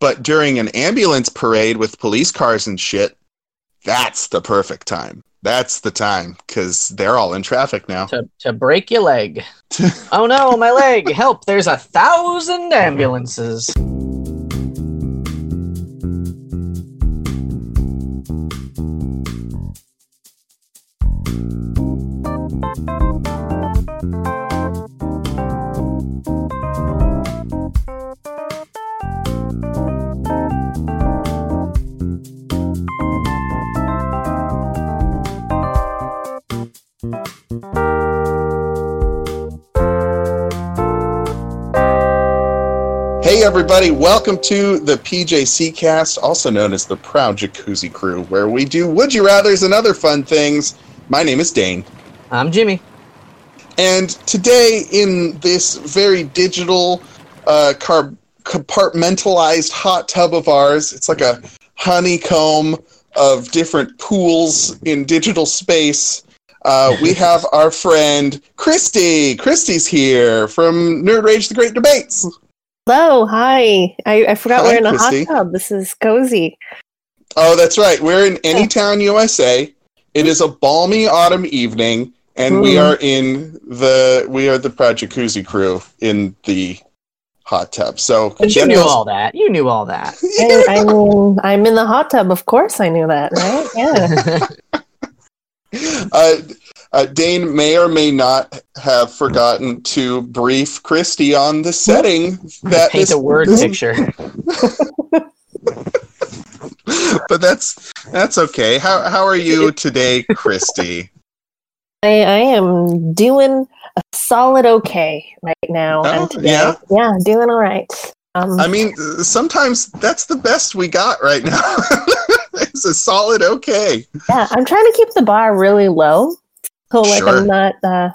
but during an ambulance parade with police cars and shit, that's the perfect time. That's the time because they're all in traffic now. to, to break your leg. oh no, my leg! Help! There's a thousand ambulances. Everybody, welcome to the PJC cast, also known as the Proud Jacuzzi Crew, where we do Would You Rathers and other fun things. My name is Dane. I'm Jimmy. And today, in this very digital, uh, car- compartmentalized hot tub of ours, it's like a honeycomb of different pools in digital space. Uh, we have our friend Kristee. Kristee's here from Nerd Rage: The Great Debates. Hello, hi. I, I forgot Hi, we're in a Kristee. hot tub. This is cozy. Oh, that's right. We're in Anytown, USA. It is a balmy autumn evening, and we Mm. are in the we are the Proud Jacuzzi crew in the hot tub. So But you knew knows- all that. You knew all that. I, I mean, I'm in the hot tub. Of course, I knew that, right? Yeah. uh, uh, Dane may or may not have forgotten to brief Kristee on the setting that Paint this- a word this- picture. but that's that's okay. How how are you today, Kristee? I, I am doing a solid okay right now. Oh, today. yeah? yeah, doing all right. Um, I mean, sometimes that's the best we got right now. it's a solid okay. yeah, I'm trying to keep the bar really low, so like Sure. I'm not uh,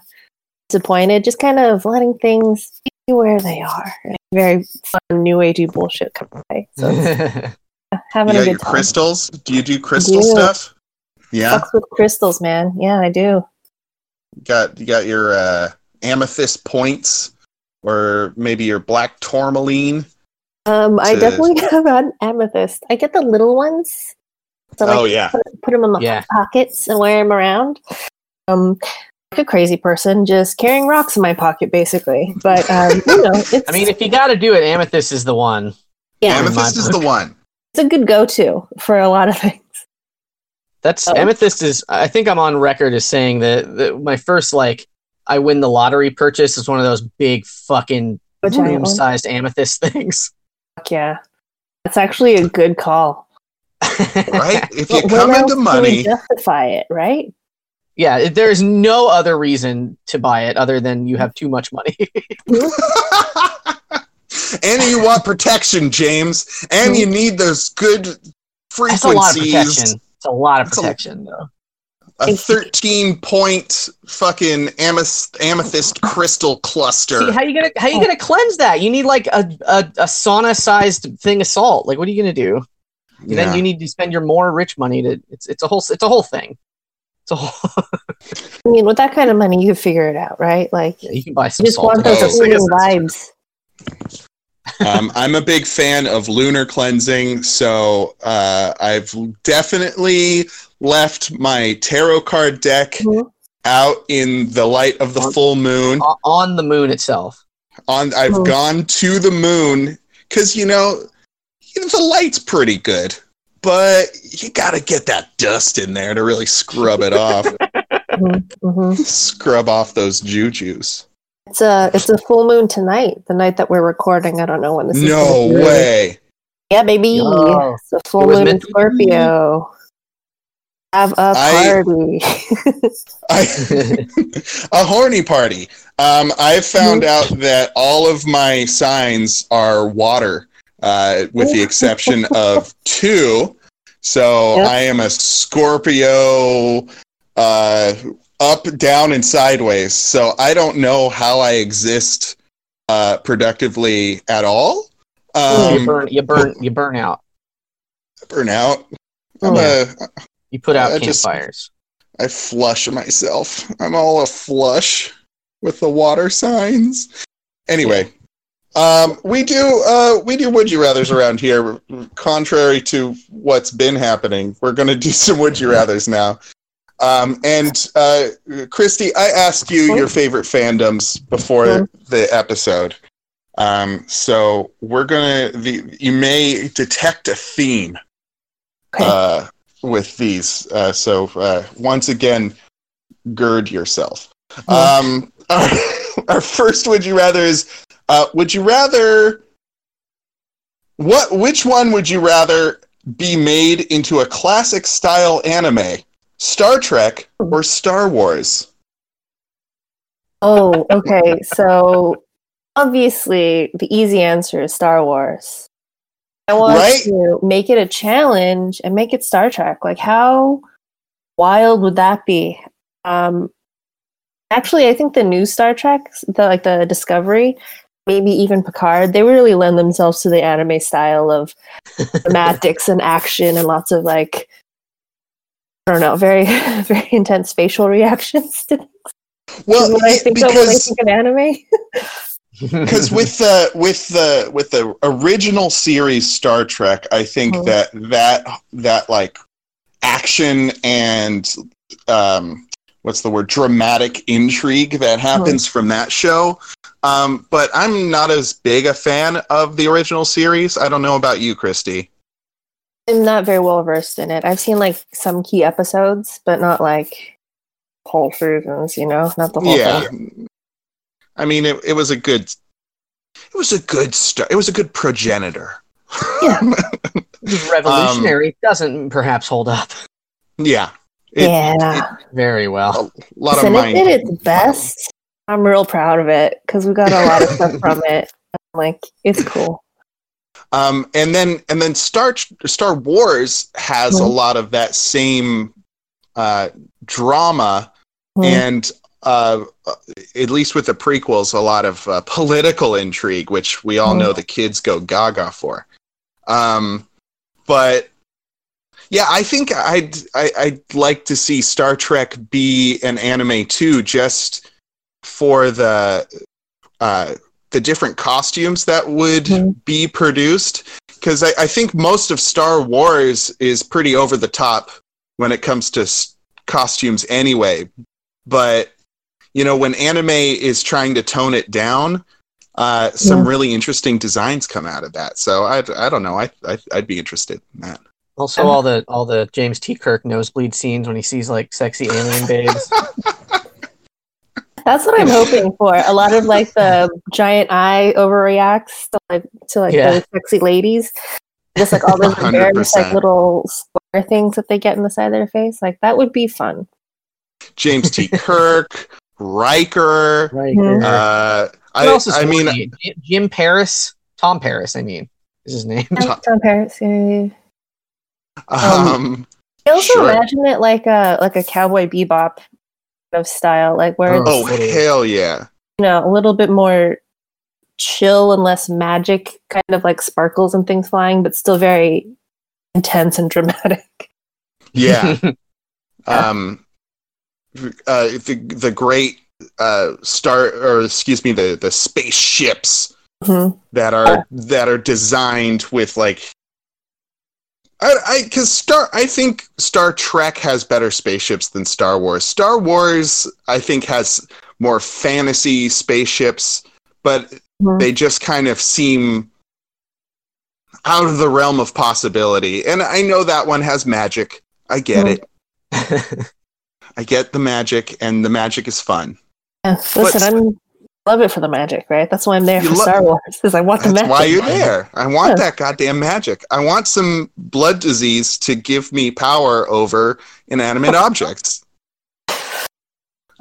disappointed. Just kind of letting things be where they are. Very fun, new agey bullshit coming away. So having you a good your time. crystals? Do you do crystal do. stuff? Yeah. Fucks with crystals, man. Yeah, I do. Got you got your uh, amethyst points, or maybe your black tourmaline. Um, I definitely have an amethyst. I get the little ones. So like oh yeah. put, put them in my Yeah. pockets and wear them around. Um, like a crazy person, just carrying rocks in my pocket, basically. But um, you know, it's I mean, if you got to do it, amethyst is the one. yeah, Amethyst is the one. it's a good go-to for a lot of things. That's Oh. amethyst is. I think I'm on record as saying that, that my first like I win the lottery purchase is one of those big fucking room-sized amethyst things. Fuck yeah, that's actually a good call. Right? If you But come when into else can we money, justify it, right? Yeah, there's no other reason to buy it other than you have too much money. and you want protection, James, and you need those good frequencies. That's a lot of frequencies. protection. It's a lot of That's a- protection, though. A thirteen point fucking amethyst, amethyst crystal cluster. See, how you gonna how you gonna cleanse that? You need like a a, a sauna sized thing of salt. Like, what are you gonna do? Yeah. Then you need to spend your more rich money to. It's it's a whole it's a whole thing. It's a whole. I mean, with that kind of money, you could figure it out, right? Like, Yeah, you can buy you some just salt. want those Oh, cooling vibes. um, I'm a big fan of lunar cleansing, so uh, I've definitely left my tarot card deck Mhm. out in the light of the On- full moon. on the moon itself. On, I've Mhm. gone to the moon because you know the light's pretty good, but you got to get that dust in there to really scrub it off, Mhm, mhm. scrub off those juju's. It's a it's a full moon tonight, the night that we're recording. I don't know when this is. No way. Yeah, baby. Yo. It's a full It moon in meant be. Scorpio. Have a party. I, a horny party. Um, I've found out that all of my signs are water, uh, with the exception of two. So Yep. I am a Scorpio, uh, up, down, and sideways. So I don't know how I exist uh, productively at all. you Um, burn you burn you burn out. burn out. I'm Yeah. a, You put out I just- campfires. I flush myself. I'm all a flush with the water signs. Anyway, Um, we do uh, we do would you rather's around here. Contrary to what's been happening, we're going to do some would you rather's now. Um, and uh, Kristee, I asked you your favorite fandoms before the episode. Um, so we're gonna the, you may detect a theme Okay. uh, with these. Uh, so uh, once again, gird yourself. Um, our, our first would you rather is uh, would you rather what which one would you rather be made into a classic style anime? Star Trek or Star Wars? Oh, okay. So obviously, the easy answer is Star Wars. I want Right? to make it a challenge and make it Star Trek. Like, how wild would that be? Um, actually, I think the new Star Trek, the like the Discovery, maybe even Picard, they really lend themselves to the anime style of thematics and action and lots of like. I don't know, very, very intense facial reactions to Well, what I it- think of when I because think of anime. because with the with the with the original series Star Trek, I think Mhm. that that that like action and um, what's the word dramatic intrigue that happens from that show. Um, but I'm not as big a fan of the original series. I don't know about you, Kristee. I'm not very well versed in it. I've seen like some key episodes, but not like whole seasons. You know, not the whole yeah, thing. I mean, it, it was a good, it was a good start. It was a good progenitor. Yeah. Revolutionary doesn't perhaps hold up yeah. It- yeah, very well. a lot Listen, of it did its best. I'm real proud of it because we got a lot of stuff from it. I'm Like, it's cool. Um, and then and then Star Star Wars has a Mhm. lot of that same uh, drama Mhm. and uh, at least with the prequels, a lot of uh, political intrigue, which we all know the kids go gaga for. Um, but yeah, I think I'd I, I'd like to see Star Trek be an anime too, just for the uh, the different costumes that would Mhm. be produced. Because I, I think most of Star Wars is pretty over the top when it comes to s- costumes anyway. But you know, when anime is trying to tone it down, uh, some Yeah. really interesting designs come out of that. So I, I don't know. I, I I'd be interested in that. Also, all the all the James T. Kirk nosebleed scenes when he sees like sexy alien babes. That's what I'm hoping for. A lot of like the giant eye overreacts to like to like Yeah. the sexy ladies. Just like all those various like little square things that they get in the side of their face. Like that would be fun. James T. Kirk, Riker. Right. Mhm. Uh, I, else is I mean. Jim- Jim Paris, Tom Paris. I mean, is his name. Tom- Tom Paris. Yeah, yeah, yeah. Um, I also Sure. imagine it like a like a cowboy bebop of style, like where it's oh hell yeah! you know a little bit more chill and less magic, kind of like sparkles and things flying, but still very intense and dramatic. Yeah. um, uh, the the great uh, star, or excuse me, the the spaceships Mhm. that are that are designed with like. I, I, because Star, I think Star Trek has better spaceships than Star Wars. Star Wars, I think, has more fantasy spaceships, but Mhm. they just kind of seem out of the realm of possibility. And I know that one has magic. I get Mhm. it. I get the magic, and the magic is fun. Yeah, listen, But- I'm love it for the magic, right? That's why I'm there You for Star Wars because I want the That's magic. why you're there. I want that goddamn magic. I want some blood disease to give me power over inanimate objects.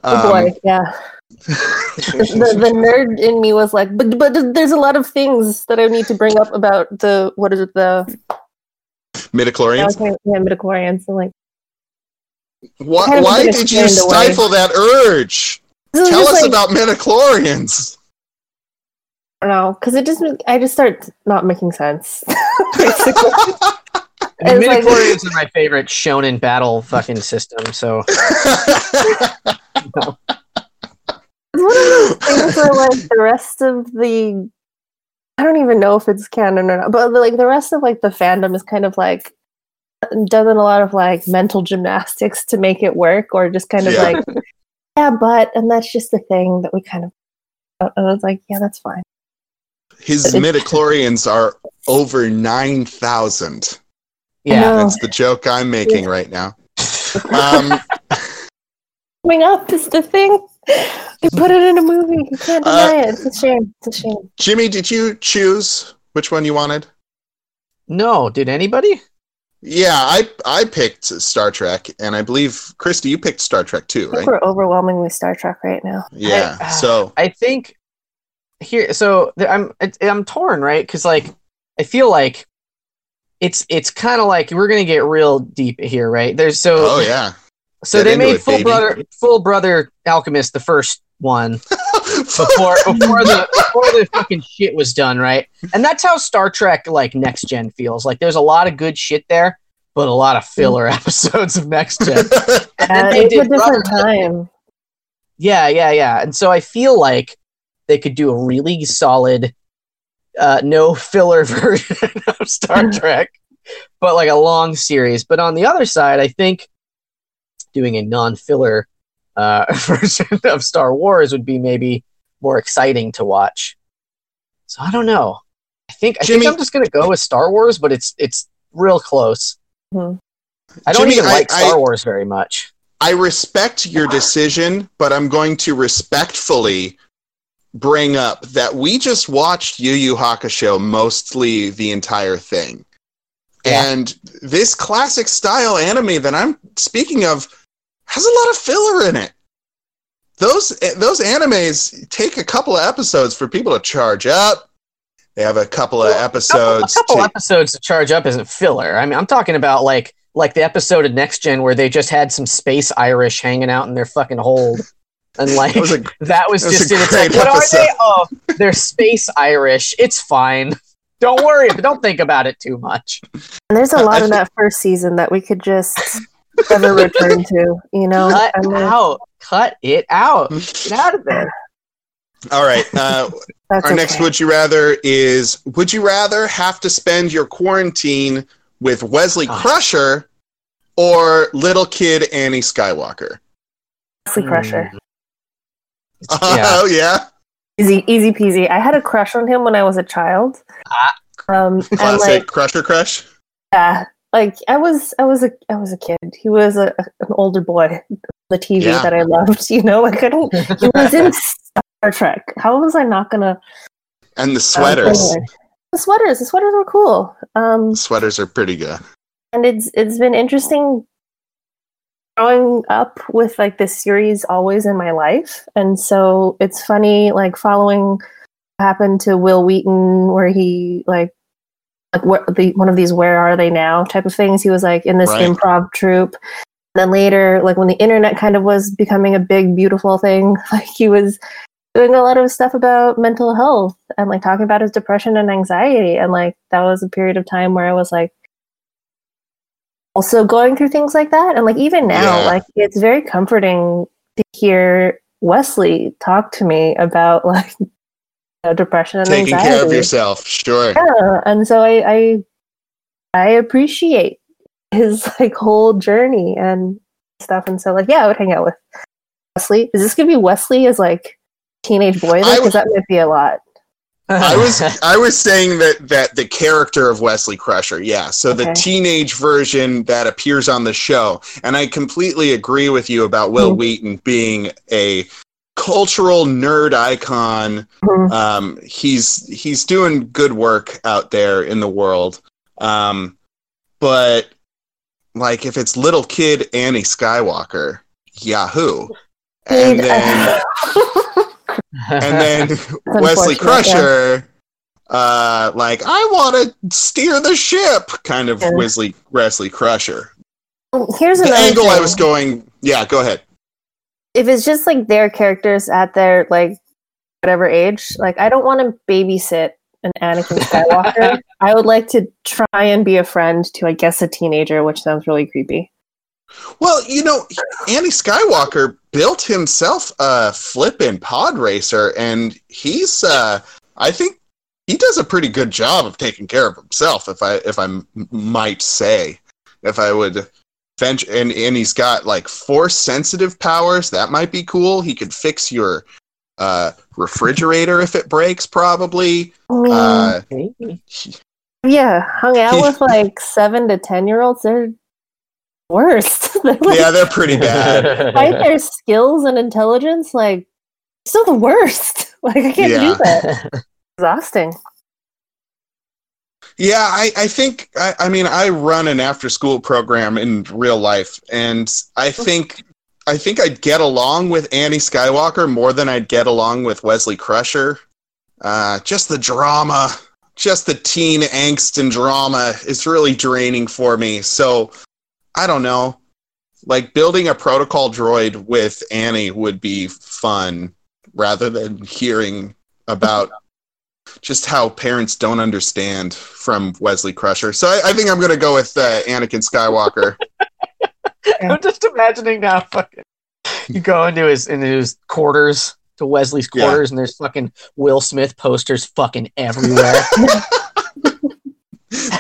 Oh boy, um, yeah. the, the nerd in me was like, but but there's a lot of things that I need to bring up about the what is it the midichlorians. yeah midichlorians and like Why, why did you explained away. stifle that urge? This is Tell us like, about midichlorians. I don't know because it just I just start not making sense. Basically, The like- are my favorite shonen battle fucking system. So it's one of those things where like the rest of the I don't even know if it's canon or not. But like the rest of like the fandom is kind of like doesn't a lot of like mental gymnastics to make it work, or just kind of Yeah. like yeah, but and that's just the thing that we kind of. And I was like, yeah, that's fine. His midichlorians are over 9,000. Yeah. That's the joke I'm making right now. Um, Coming up is the thing. You put it in a movie. You can't Uh, deny it. It's a shame. It's a shame. Jimmy, did you choose which one you wanted? No, did anybody? Yeah, I I picked Star Trek, and I believe Kristee, you picked Star Trek too, I think right? we're overwhelmingly Star Trek right now. Yeah. I- so I think here. So I'm I'm torn, right? Because like I feel like it's it's kind of like we're gonna get real deep here, right? There's so oh yeah. so get they made it, Full baby. Brother Full Brother Alchemist the first one before before the before the fucking shit was done, right? And that's how Star Trek like Next Gen feels. Like there's a lot of good shit there, but a lot of filler episodes of Next Gen. And Uh, they it's a different Brotherhood. time. Yeah, yeah, yeah. And so I feel like they could do a really solid, uh, no filler version of Star Trek, but like a long series. But on the other side, I think doing a non filler uh, version of Star Wars would be maybe more exciting to watch. So I don't know. I think I Jimmy- think I'm just gonna go with Star Wars, but it's it's real close. Mhm. I don't Jimmy, even I- like Star I- Wars very much. I respect your decision, but I'm going to respectfully bring up that we just watched Yu Yu Hakusho mostly the entire thing. Yeah. And this classic style anime that I'm speaking of has a lot of filler in it. Those those animes take a couple of episodes for people to charge up. They have a couple of Well, episodes. A couple, a couple to- episodes to charge up isn't filler. I mean, I'm talking about like like the episode of Next Gen where they just had some space Irish hanging out in their fucking hold, and like that was a that was that was just a it. It's like, great what are episode. they? Oh, they're space Irish. It's fine. Don't worry. Don't think about it too much. And there's a lot think- in that first season that we could just never return to, you know? Cut And then- out. Cut it out. Get out of there. all right. Uh, that's Our next okay. would you rather is would you rather have to spend your quarantine with Wesley Ah. Crusher or little kid Annie Skywalker? Wesley Crusher. Mm. Yeah. Oh yeah. Easy, easy peasy. I had a crush on him when I was a child. Ah. Um, and Classic like, Crusher crush. yeah, like I was, I was a, I was a kid. He was a, an older boy. The TV Yeah. that I loved, you know, like I don't. He was in Star Trek. How was I not gonna? And the sweaters. anyway. The sweaters. The sweaters were cool. Um, Sweaters are pretty good. and it's it's been interesting growing up with like this series always in my life and so it's funny like following what happened to wil wheaton where he like like what the one of these where are they now type of things he was like in this Right. improv troupe And then later like when the internet kind of was becoming a big beautiful thing like he was doing a lot of stuff about mental health and like talking about his depression and anxiety and like that was a period of time where i was like also going through things like that and like even now Yeah. like it's very comforting to hear wesley talk to me about like know, depression and Taking anxiety care of yourself, sure. yeah and so I, I i appreciate his like whole journey and stuff and so like yeah i would hang out with wesley is this gonna be wesley as like teenage boy I because would- that might be a lot I was I was saying that that the character of Wesley Crusher, yeah. So the teenage version that appears on the show, and I completely agree with you about Wil Mhm. Wheaton being a cultural nerd icon. Mhm. Um, he's he's doing good work out there in the world. Um, but like if it's little kid Annie Skywalker, Yahoo, and then and then Wesley unfortunate, Crusher, uh, like I want to steer the ship, kind of Yeah. Wesley Wesley Crusher. here's The another angle I was going, yeah, go ahead. If it's just like their characters at their like whatever age, like I don't want to babysit an Anakin Skywalker. I would like to try and be a friend to, I guess, a teenager, which sounds really creepy. Well, you know, Andy Skywalker built himself a flippin' pod racer, and he's, uh, I think, he does a pretty good job of taking care of himself. If I if I m- might say, if I would and and he's got like force sensitive powers. That might be cool. He could fix your uh, refrigerator if it breaks, probably. I mean, Uh, yeah, hung out with like seven to ten year olds. They're worst. they're like, yeah, they're pretty bad. despite their skills and intelligence, like still the worst. Like I can't Yeah. do that. Exhausting. Yeah, I, I think I, I mean I run an after school program in real life, and I think I think I'd get along with Annie Skywalker more than I'd get along with Wesley Crusher. Uh, just the drama, just the teen angst and drama is really draining for me. So I don't know. Like building a protocol droid with Annie would be fun rather than hearing about just how parents don't understand from Wesley Crusher. So I, I think I'm going to go with uh, Anakin Skywalker. I'm just imagining now. Fucking, you go into his into his quarters to Wesley's Yeah. quarters, and there's fucking Will Smith posters fucking everywhere.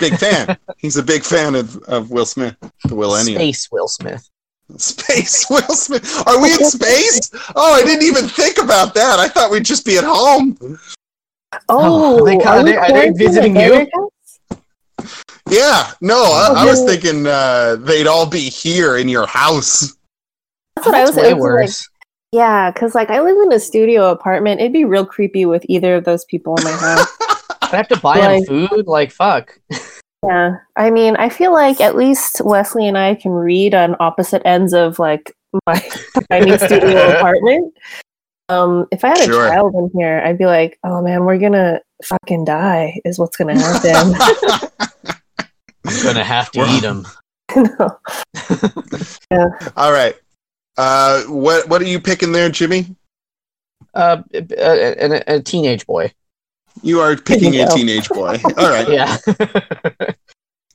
big fan. He's a big fan of, of Will Smith, the Millennium. Space Will Smith. Space Will Smith. Are we in space? Oh, I didn't even think about that. I thought we'd just be at home. Oh, are they co- are we they- are they visiting you? Yeah, no, I, I was thinking uh, they'd all be here in your house. That's what I That's was. way it like- yeah, because like I live in a studio apartment. It'd be real creepy with either of those people in my house. I'd have to buy Like- him food. Like fuck. yeah, I mean, I feel like at least Wesley and I can read on opposite ends of like my tiny studio apartment. Um, if I had a Sure. child in here, I'd be like, "Oh man, we're gonna fucking die," is what's gonna happen. I'm gonna have to Well- eat him. No. all right. Uh, what what are you picking there, Jimmy? Uh, a, a, a teenage boy. You are picking a teenage boy. All right. Yeah.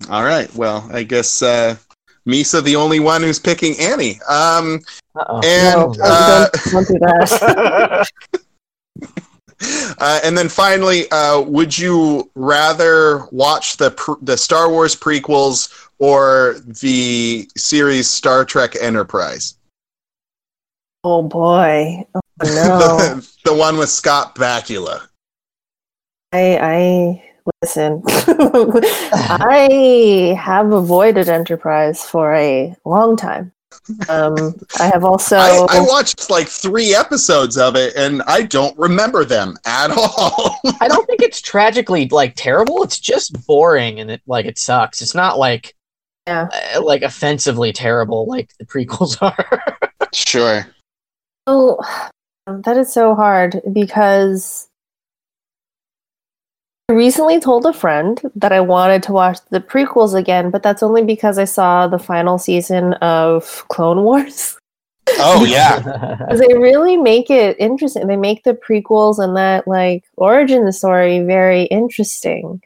All right. Well, I guess uh, Misa the only one who's picking Annie. Um, Uh-oh. and No, uh, don't, don't do that. uh, and then finally, uh, would you rather watch the pr- the Star Wars prequels or the series Star Trek Enterprise? Oh boy. Oh no. the, the one with Scott Bakula. I I listen. I have avoided Enterprise for a long time. Um, I have also I, I watched like three episodes of it, and I don't remember them at all. I don't think it's tragically like terrible. It's just boring and it like it sucks. It's not like Yeah. uh, like offensively terrible like the prequels are. sure. oh, that is so hard because I recently told a friend that I wanted to watch the prequels again, but that's only because I saw the final season of Clone Wars. Oh yeah. they really make it interesting. They make the prequels and that like origin story very interesting.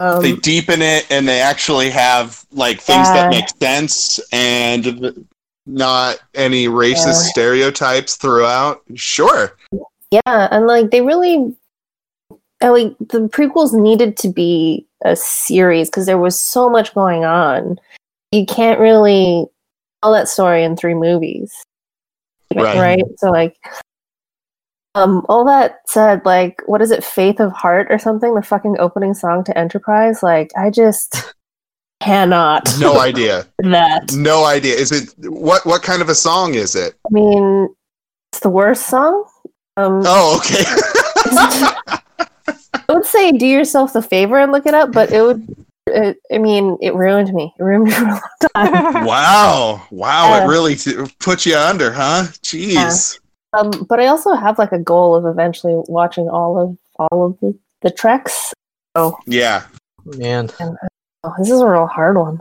Um, they deepen it and they actually have like things that make sense and not any racist Yeah. stereotypes throughout. Sure. yeah, and like they really, like the prequels needed to be a series because there was so much going on. You can't really tell that story in three movies, Right. right? So like. Um, all that said, like, what is it, Faith of Heart or something? The fucking opening song to Enterprise? Like, I just cannot. No idea. that. No idea. Is it what what kind of a song is it? I mean, it's the worst song. Um, Oh, okay. I would say do yourself the favor and look it up, but it would. It, I mean, it ruined me. It ruined me for a long time. wow. Wow, Yeah. it really t- put you under, huh? Jeez. Um, but I also have like a goal of eventually watching all of all of the, the treks. Oh, Yeah. Man. oh, this is a real hard one.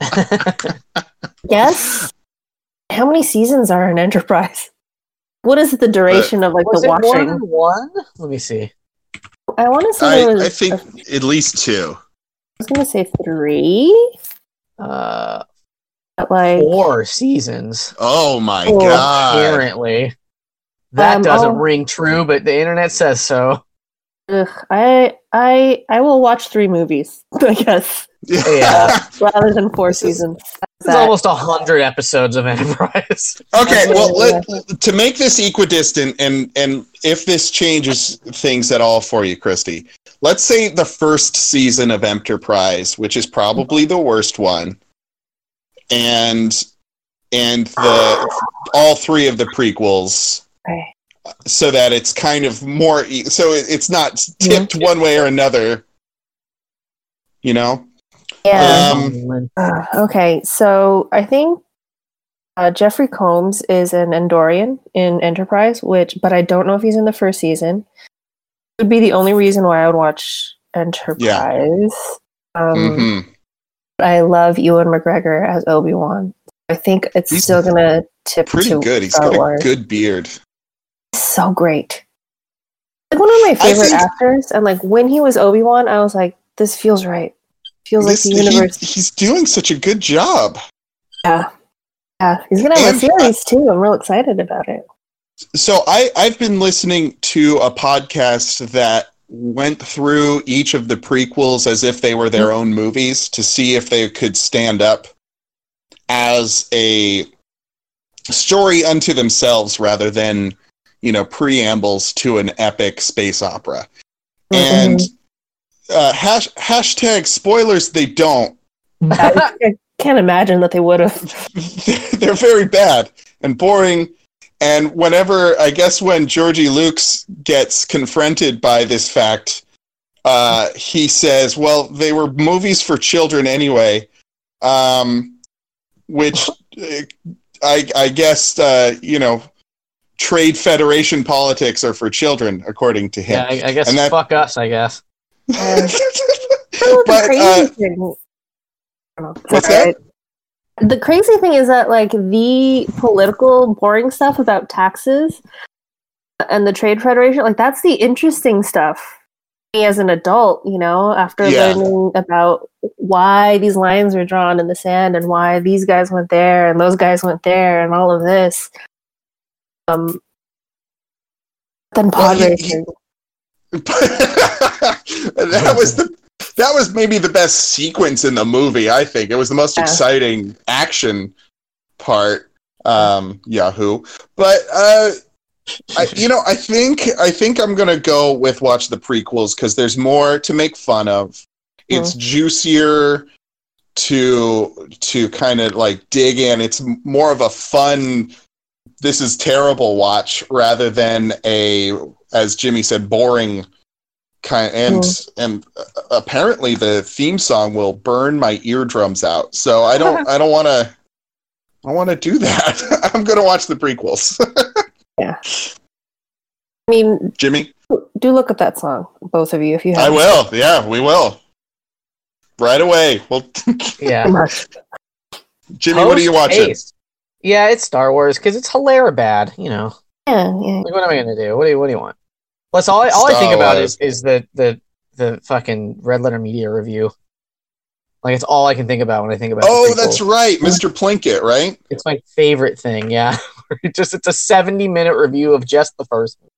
Yes. How many seasons are in Enterprise? What is the duration of like Was the it more watching? than one? Let me see. I want to say there I, was. I think I at least two. I was gonna say three, Uh, but like four seasons. Oh my Oh, god. Apparently, that Um, doesn't I'll- ring true, but the internet says so. Ugh, I I I will watch three movies, I guess, Yeah. rather than four seasons. It's almost a hundred episodes of Enterprise. Okay, well, Yeah. let, to make this equidistant, and and if this changes things at all for you, Kristee, let's say the first season of Enterprise, which is probably the worst one, and and the all three of the prequels, Okay. so that it's kind of more, e- so it's not tipped one way or another. You know, Yeah. Um, Uh, okay, so I think uh, Jeffrey Combs is an Andorian in Enterprise, which, but I don't know if he's in the first season. Would be the only reason why I would watch Enterprise. Um, mhm. I love Ewan McGregor as Obi Wan. I think it's He's still gonna tip pretty to good. He's Star got a good beard. so great. Like one of my favorite think- actors, and like when he was Obi Wan, I was like, this feels right. Feels This- like the he- universe. he's doing such a good job. yeah, yeah. He's gonna have And- a series too. I'm real excited about it. So I I've been listening to a podcast that went through each of the prequels as if they were their mm-hmm. own movies to see if they could stand up as a story unto themselves rather than you know preambles to an epic space opera mm-hmm. and uh, hash, hashtag spoilers they don't I, I can't imagine that they would have. they're very bad and boring. And whenever, I guess, when Georgie Lukes gets confronted by this fact, uh, he says, "Well, they were movies for children anyway," um, which uh, I, I guess uh, you know, trade federation politics are for children, according to Yeah, him. I, I guess And that- fuck us. I guess. Um, the but crazy uh, thing. What's Alright. The crazy thing is that like the political boring stuff about taxes and the trade federation, like that's the interesting stuff. Me as an adult, you know, after Yeah. learning about why these lines were drawn in the sand and why these guys went there and those guys went there and all of this. Um then pod Well, racing. That was the that was maybe the best sequence in the movie i think. It was the most Yeah. exciting action part um yahoo. But uh I, you know i think i think i'm gonna go with watch the prequels because there's more to make fun of. It's juicier to to kind of like dig in. It's more of a fun this is terrible watch rather than a as jimmy said boring kind and and uh, apparently the theme song will burn my eardrums out. So i don't i don't want to i want to do that. I'm going to watch the prequels. Yeah. I mean, jimmy? do look at that song, both of you, if you have i have will. Yeah we will. Right away. Well Yeah. much. jimmy what are you watching? Post-haste. Yeah, it's Star Wars because it's hilarious bad. You know, Yeah, yeah. like what am I gonna do? What do you What do you want? Plus, all I, all I Star think about is is the the the fucking Red Letter Media review. Like it's all I can think about when I think about. the oh that's right mr plinkett right It's my favorite thing. Yeah, It just it's a seventy minute review of just the first. one.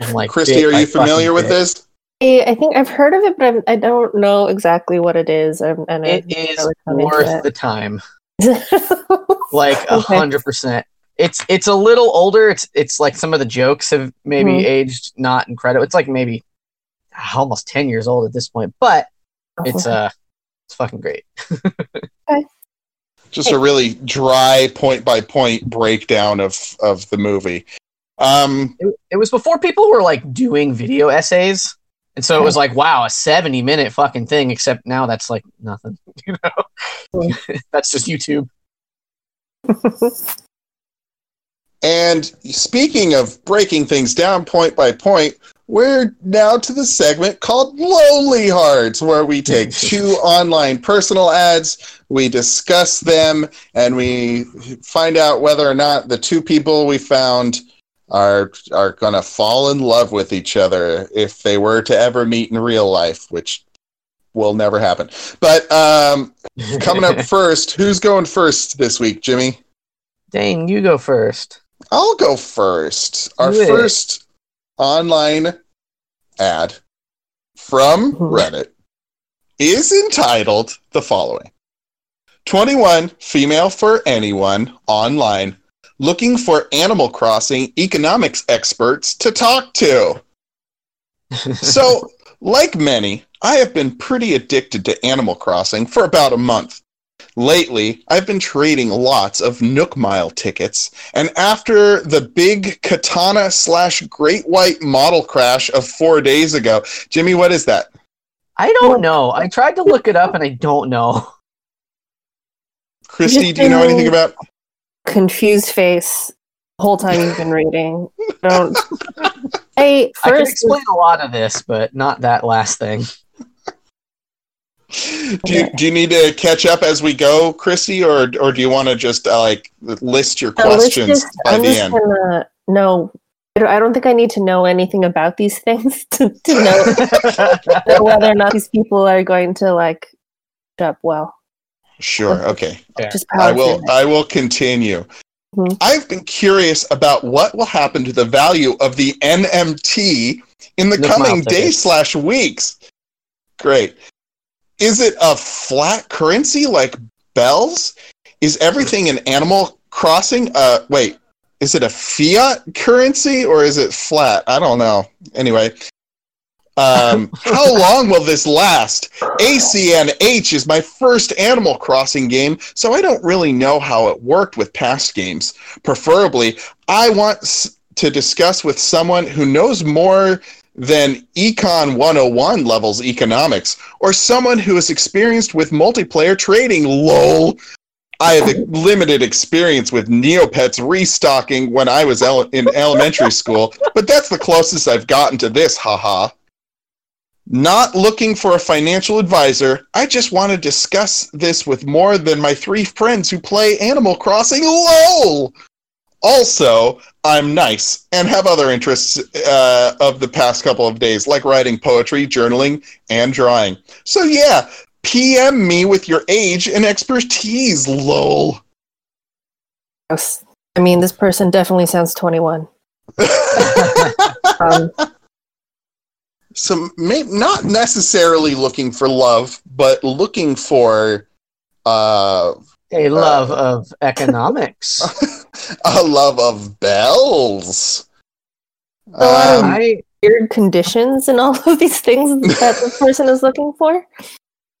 And like, kristee bit are by you familiar with bit. this I I think I've heard of it, but I'm, I don't know exactly what it is. And, and It I is really come worth the time. It. like a hundred percent. It's it's a little older. It's it's like some of the jokes have maybe Mhm. aged not incredible. It's like maybe ah, almost ten years old at this point, but it's uh it's fucking great. just a really dry point by point breakdown of of the movie um It, it was before people were like doing video essays, and so it was like wow, a seventy minute fucking thing. Except now that's like nothing. You know, that's just YouTube. And speaking of breaking things down point by point, we're now to the segment called Lonely Hearts, where we take two online personal ads, we discuss them, and we find out whether or not the two people we found are are gonna fall in love with each other if they were to ever meet in real life, which will never happen. But um, coming up first, who's going first this week, Jimmy? Dane, you go first. I'll go first. Our it. first online ad from Mhm. Reddit is entitled the following 21 female for anyone online looking for Animal Crossing economics experts to talk to. So, like many, I have been pretty addicted to Animal Crossing for about a month. Lately, I've been trading lots of Nook Mile tickets, and after the big Katana slash Great White model crash of four days ago, Jimmy, what is that? I don't know. I tried to look it up and I don't know. Kristee, do you know anything about? Confused face the whole time you've been reading. I don't. I I can first explain a lot of this, but not that last thing. Do you, do you need to catch up as we go, Chrissy, or or do you want to just uh, like list your No, let's questions just- by I'm the just end? gonna no. I don't- think I need to know anything about these things to, to know know whether or not these people are going to like up well. Sure. Okay. Just I will. I will continue. Mhm. I've been curious about what will happen to the value of the NMT in the Nook coming Mile days slash weeks. Great. Is it a flat currency like bells? Is everything an Animal Crossing? Uh, wait. Is it a fiat currency or is it flat? I don't know. Anyway, um, how long will this last? ACNH is my first Animal Crossing game, so I don't really know how it worked with past games. Preferably, I want s- to discuss with someone who knows more than Econ 101 levels economics, or someone who is experienced with multiplayer trading. LOL. I have limited experience with Neopets restocking when I was ele- in elementary school, but that's the closest I've gotten to this, haha. Not looking for a financial advisor, I just want to discuss this with more than my three friends who play Animal Crossing. LOL! Also, I'm nice and have other interests uh, of the past couple of days, like writing poetry, journaling, and drawing. So, yeah, PM me with your age and expertise, lol. I mean, this person definitely sounds 21. Um, so may, not necessarily looking for love, but looking for uh, A love of economics. a love of bells. A lot of- Um, I weird conditions and all of these things that the person is looking for.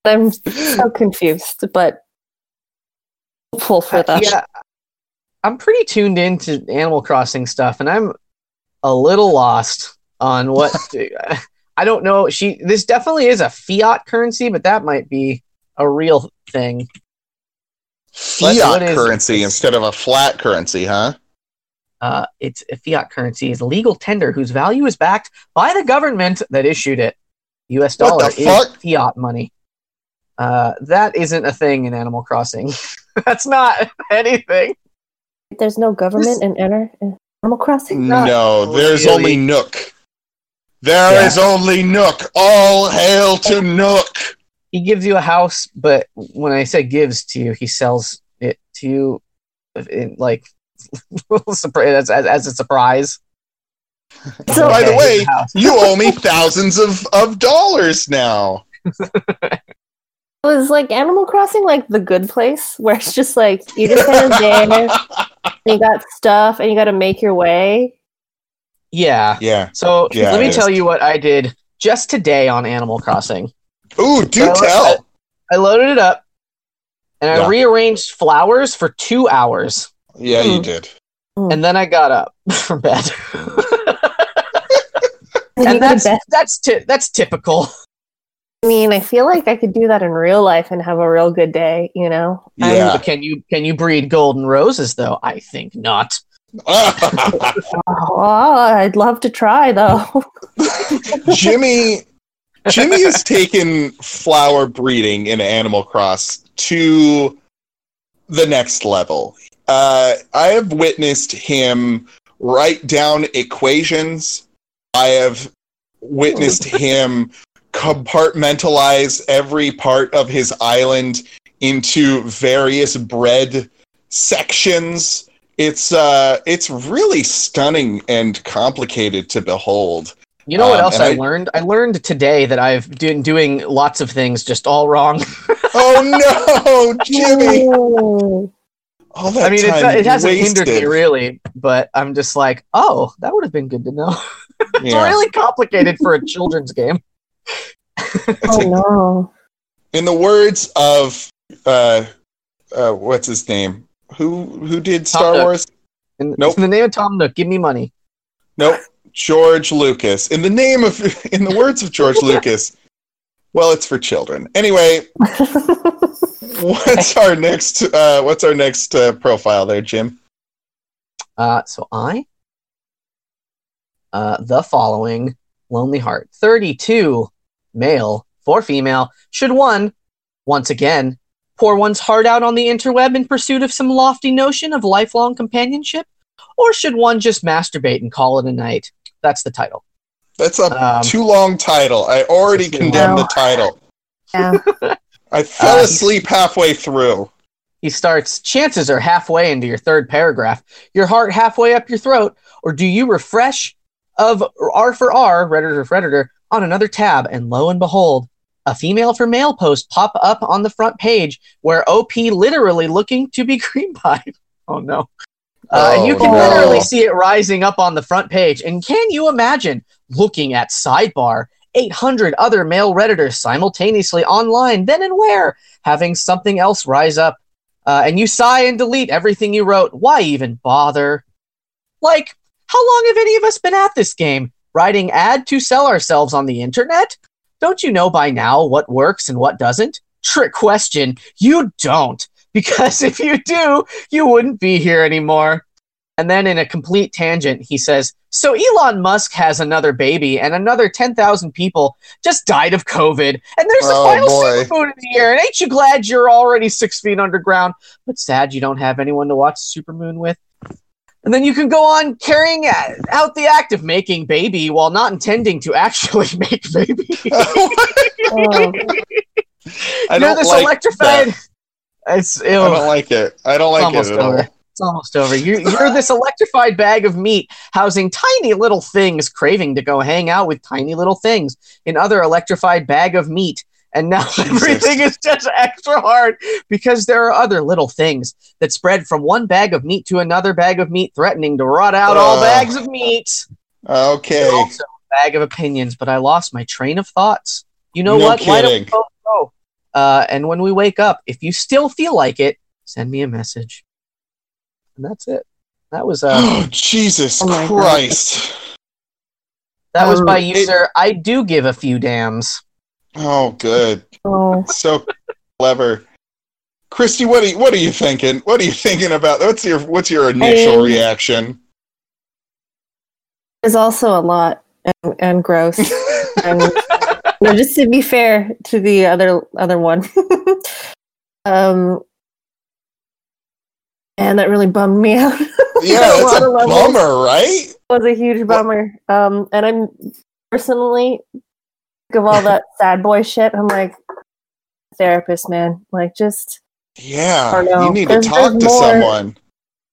I'm so confused, but hopeful for that. yeah, I'm pretty tuned into Animal Crossing stuff, and I'm a little lost on what. I don't know. She this definitely is a fiat currency, but that might be a real thing. Fiat what is- currency instead of a flat currency, huh? Uh, it's a fiat currency is a legal tender whose value is backed by the government that issued it. U.S. Dollar is fuck? fiat money. Uh, that isn't a thing in Animal Crossing. That's not anything. There's no government in Enter in Animal Crossing. Not No, there's really. only Nook. There Yeah. is only Nook. All hail to Nook. He gives you a house, but when I say gives to you, he sells it to you, in, like as, as, as a surprise. So- By the way, the you owe me thousands of, of dollars now. Was like Animal Crossing like the good place where it's just like you just kind of there, and you got stuff, and you got to make your way. Yeah. yeah. So Yeah, let me tell you what I did just today on Animal Crossing. Ooh, do So, tell. I loaded it up and I Yeah. rearranged flowers for two hours. Yeah, you Mm. did. And then I got up from bed. And you and go to that's that's ty- that's typical. I mean, I feel like I could do that in real life and have a real good day. You know? Yeah. But can you can you breed golden roses though? I think not. Oh, I'd love to try though. Jimmy Jimmy has taken flower breeding in Animal Cross to the next level. Uh, I have witnessed him write down equations. I have witnessed him compartmentalize every part of his island into various bread sections. It's uh it's really stunning and complicated to behold. You know what Um, else I, I- learned? I learned today that I've been doing lots of things just all wrong. Oh no, Jimmy! All that I mean, it's, time it hasn't hindered me really, but I'm just like, oh, that would have been good to know. it's Yeah. really complicated for a children's game. Oh no. In the words of uh, uh, what's his name? Who who did Star Nook. Wars? In, Nope. in the name of Tom Nook, give me money. Nope. George Lucas. In the name of, in the words of George Lucas, well, it's for children. Anyway, what's our next? Uh, what's our next uh, profile there, Jim? Uh, so I, uh, the following lonely heart, 32, male, for female, should one, once again, pour one's heart out on the interweb in pursuit of some lofty notion of lifelong companionship, or should one just masturbate and call it a night? That's the title. That's a Um, too long title. I already condemned long. the title. Yeah. I fell Uh, asleep halfway through. He starts, chances are halfway into your third paragraph, your heart halfway up your throat, or do you refresh of R for R, Redditor for Redditor, on another tab, and lo and behold, a female for male post pop up on the front page where OP literally looking to be cream pie. Oh no. Uh, and you can Oh, no. literally see it rising up on the front page. And can you imagine looking at sidebar 800 other male Redditors simultaneously online, then and where, having something else rise up? Uh, and you sigh and delete everything you wrote. Why even bother? Like, how long have any of us been at this game? Writing ad to sell ourselves on the internet? Don't you know by now what works and what doesn't? Trick question. You don't. Because if you do, you wouldn't be here anymore. And then in a complete tangent, he says, So Elon Musk has another baby, and another 10,000 people just died of COVID. And there's Oh, a final boy. supermoon in the air. And ain't you glad you're already six feet underground? But sad you don't have anyone to watch the supermoon with. And then you can go on carrying out the act of making baby while not intending to actually make baby. Oh. I You're don't this like electrified. that. It's, I don't like it. I don't like it at all. It's almost over. You're, you're this electrified bag of meat housing tiny little things craving to go hang out with tiny little things. Another electrified bag of meat. And now Jesus. everything is just extra hard because there are other little things that spread from one bag of meat to another bag of meat, threatening to rot out all bags of meat. Okay. And also a bag of opinions, but I lost my train of thoughts. You know No what? Why don't we kidding. both go? Uh, and when we wake up, if you still feel like it, send me a message. And that's it. That was uh, Oh, Jesus Oh my God. Christ. that was by it- user. I do give a few damns. Oh, good. Oh. So clever. Kristee, what are you, what are you thinking? What are you thinking about? What's your what's your initial Um, reaction? There's also a lot and, and gross. and no, just to be fair to the other other one. um and that really bummed me out. yeah, that's lot a bummer, right? was a huge bummer. Um, and I'm personally of all that sad boy shit. I'm like, therapist, man. Like, just Yeah, you need There's- to talk to more. someone.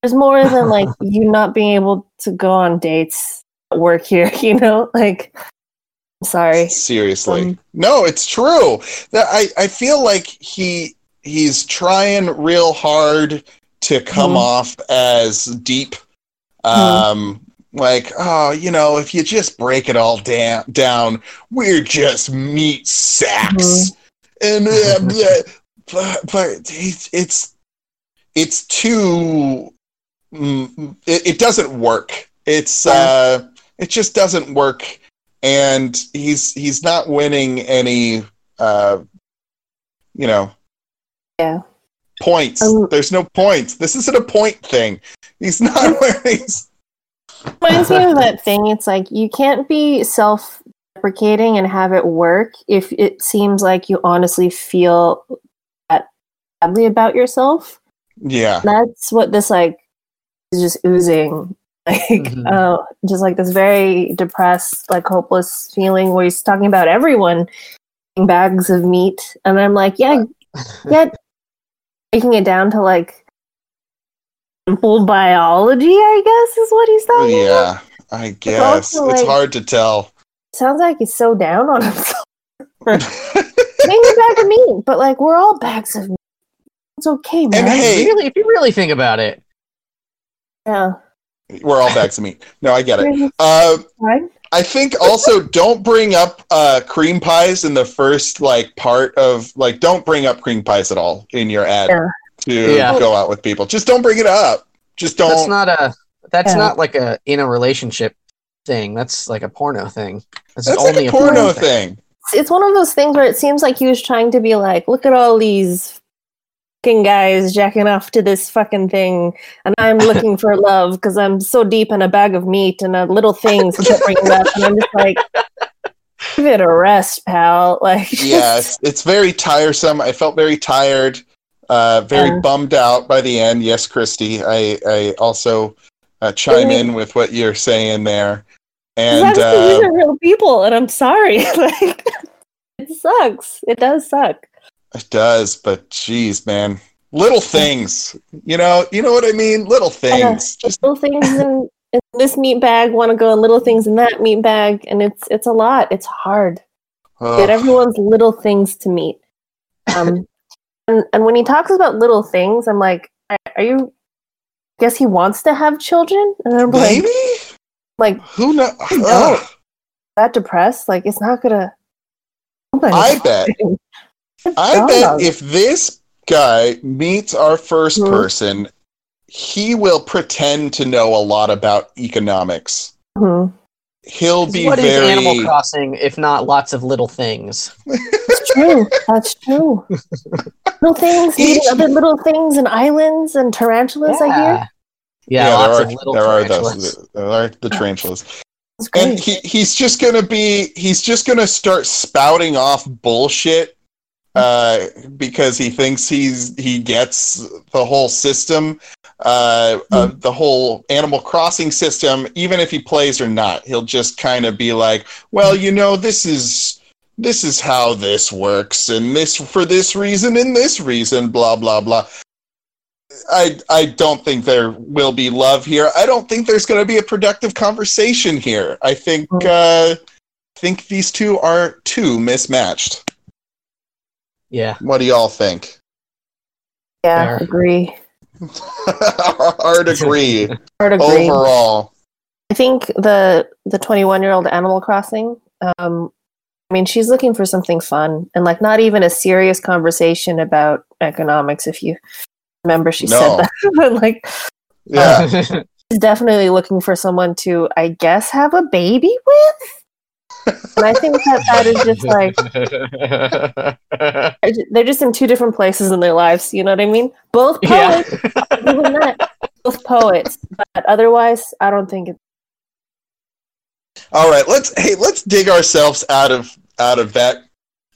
there's more than like you not being able to go on dates at work here. You know, like, I'm sorry. Seriously, Um, no, it's true. That I I feel like he he's trying real hard to come Mhm. off as deep. Mm-hmm. Um, like oh, you know, if you just break it all down, down, we're just meat sacks, Mm-hmm. and uh, but but it's it's it's too. mm, It, it doesn't work. It's uh, it just doesn't work and he's he's not winning any uh you know Yeah. points Um, there's no points this isn't a point thing he's not winning reminds me of that thing. It's like you can't be self deprecating and have it work if it seems like you honestly feel that badly about yourself. yeah That's what this like is just oozing. Like Mhm. uh, just like this very depressed, like hopeless feeling where he's talking about everyone bags of meat. And I'm like, yeah, yeah breaking it down to like simple biology, I guess, is what he's talking about. yeah i guess also, it's like- hard to tell sounds like he's so down on himself. Maybe a bag of meat, but like we're all bags of meat. It's okay, man. hey- really, if you really think about it, yeah, We're all bags of meat. No, I get it. It's Uh. I think also don't bring up uh, cream pies in the first like part of like don't bring up cream pies at all in your ad Yeah. To Yeah. go out with people. Just don't bring it up. Just don't. that's not a that's Yeah. not like a in a relationship thing. That's like a porno thing. That's, that's only like a porno porno thing. It's- It's one of those things where it seems like he was trying to be like, look at all these fucking guys jacking off to this fucking thing, and I'm looking for love because I'm so deep in a bag of meat and a little things he kept bringing up, and I'm just like, give it a rest, pal. Like, yeah, it's, it's very tiresome. I felt very tired, uh, very Yeah. bummed out by the end. Yes, Kristee, I, I also uh, chime in with what you're saying there. And these uh, are real people, and I'm sorry. like, it sucks. It does suck. it does, but geez, man, little things. You know, you know what I mean. Little things. Just little things in, in this meat bag want to go in little things in that meat bag, and it's it's a lot. It's hard. ugh. Get everyone's little things to meet. Um, and and when he talks about little things, I'm like, are you? Guess he wants to have children, and I'm like, maybe. like Who knows? No. that depressed. Like it's not gonna. I bet. I bet if this guy meets our 1st Mhm. person, he will pretend to know a lot about economics. Mhm. He'll be What is very. Animal Crossing if not lots of little things? That's true. That's true. little things, Each- other little things and islands and tarantulas. I hear. Yeah, there lots are, of little there are those. There are the tarantulas. And he, he's just gonna be he's just gonna start spouting off bullshit uh, because he thinks he's he gets the whole system uh, uh, the whole animal crossing system even if he plays or not he'll just kind of be like well you know this is this is how this works and this for this reason and this reason blah blah blah I I don't think there will be love here. I don't think there's going to be a productive conversation here. I think uh, think these two are too mismatched. Yeah. What do y'all think? yeah, fair. agree. Hard agree Hard agree. overall. I think the the 21 year old Animal Crossing. Um, I mean, she's looking for something fun and like not even a serious conversation about economics. If you remember, she No. said that. but like, Yeah, she's definitely looking for someone to, I guess, have a baby with. And I think that that is just like they're just in two different places in their lives. You know what I mean? Both poets, I'll give them that. both poets, but otherwise, I don't think it's. All right, let's hey, let's dig ourselves out of out of that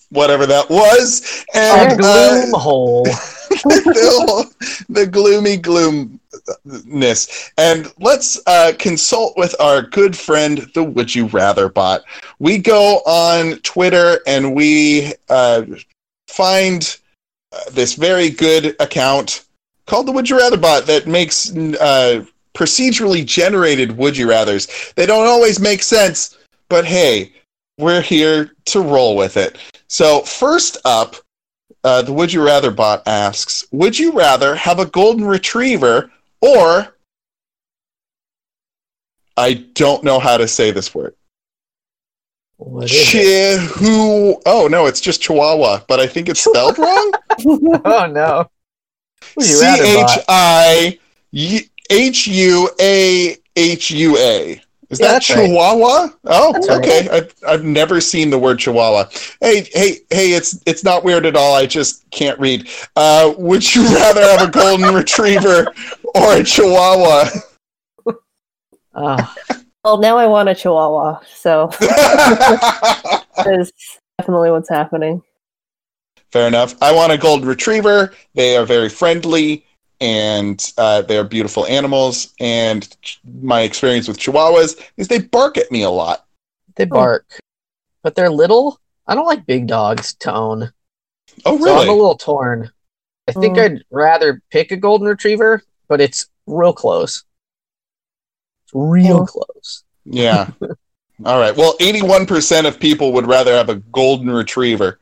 whatever that was, A and uh, gloom hole. the, the gloomy gloomness. And let's uh, consult with our good friend, the Would You Rather bot. We go on Twitter and we uh, find uh, this very good account called the Would You Rather bot that makes uh, procedurally generated Would You Rathers. They don't always make sense, but hey, we're here to roll with it. So, first up, uh, the Would You Rather bot asks Would you rather have a golden retriever or. I don't know how to say this word. What is it? Chihu. Oh, no, it's just Chihuahua, but I think it's spelled wrong. Oh no. Would you C rather H bot? I H U A H U A. Is Yeah, that that's right. Chihuahua? Oh, That's right. okay. I've, I've never seen the word Chihuahua. Hey, hey, hey! It's it's not weird at all. I just can't read. Uh, would you rather have a golden retriever or a Chihuahua? Oh, Well, now I want a Chihuahua, so that is definitely what's happening. Fair enough. I want a golden retriever. They are very friendly and uh, they are beautiful animals. And ch- my experience with Chihuahuas is they bark at me a lot. they bark, but they're little. I don't like big dogs to own, Oh, so I'm a little torn. I think Mm. I'd rather pick a golden retriever, but it's real close. It's real Mm. close. Yeah. All right. Well, 81% of people would rather have a golden retriever.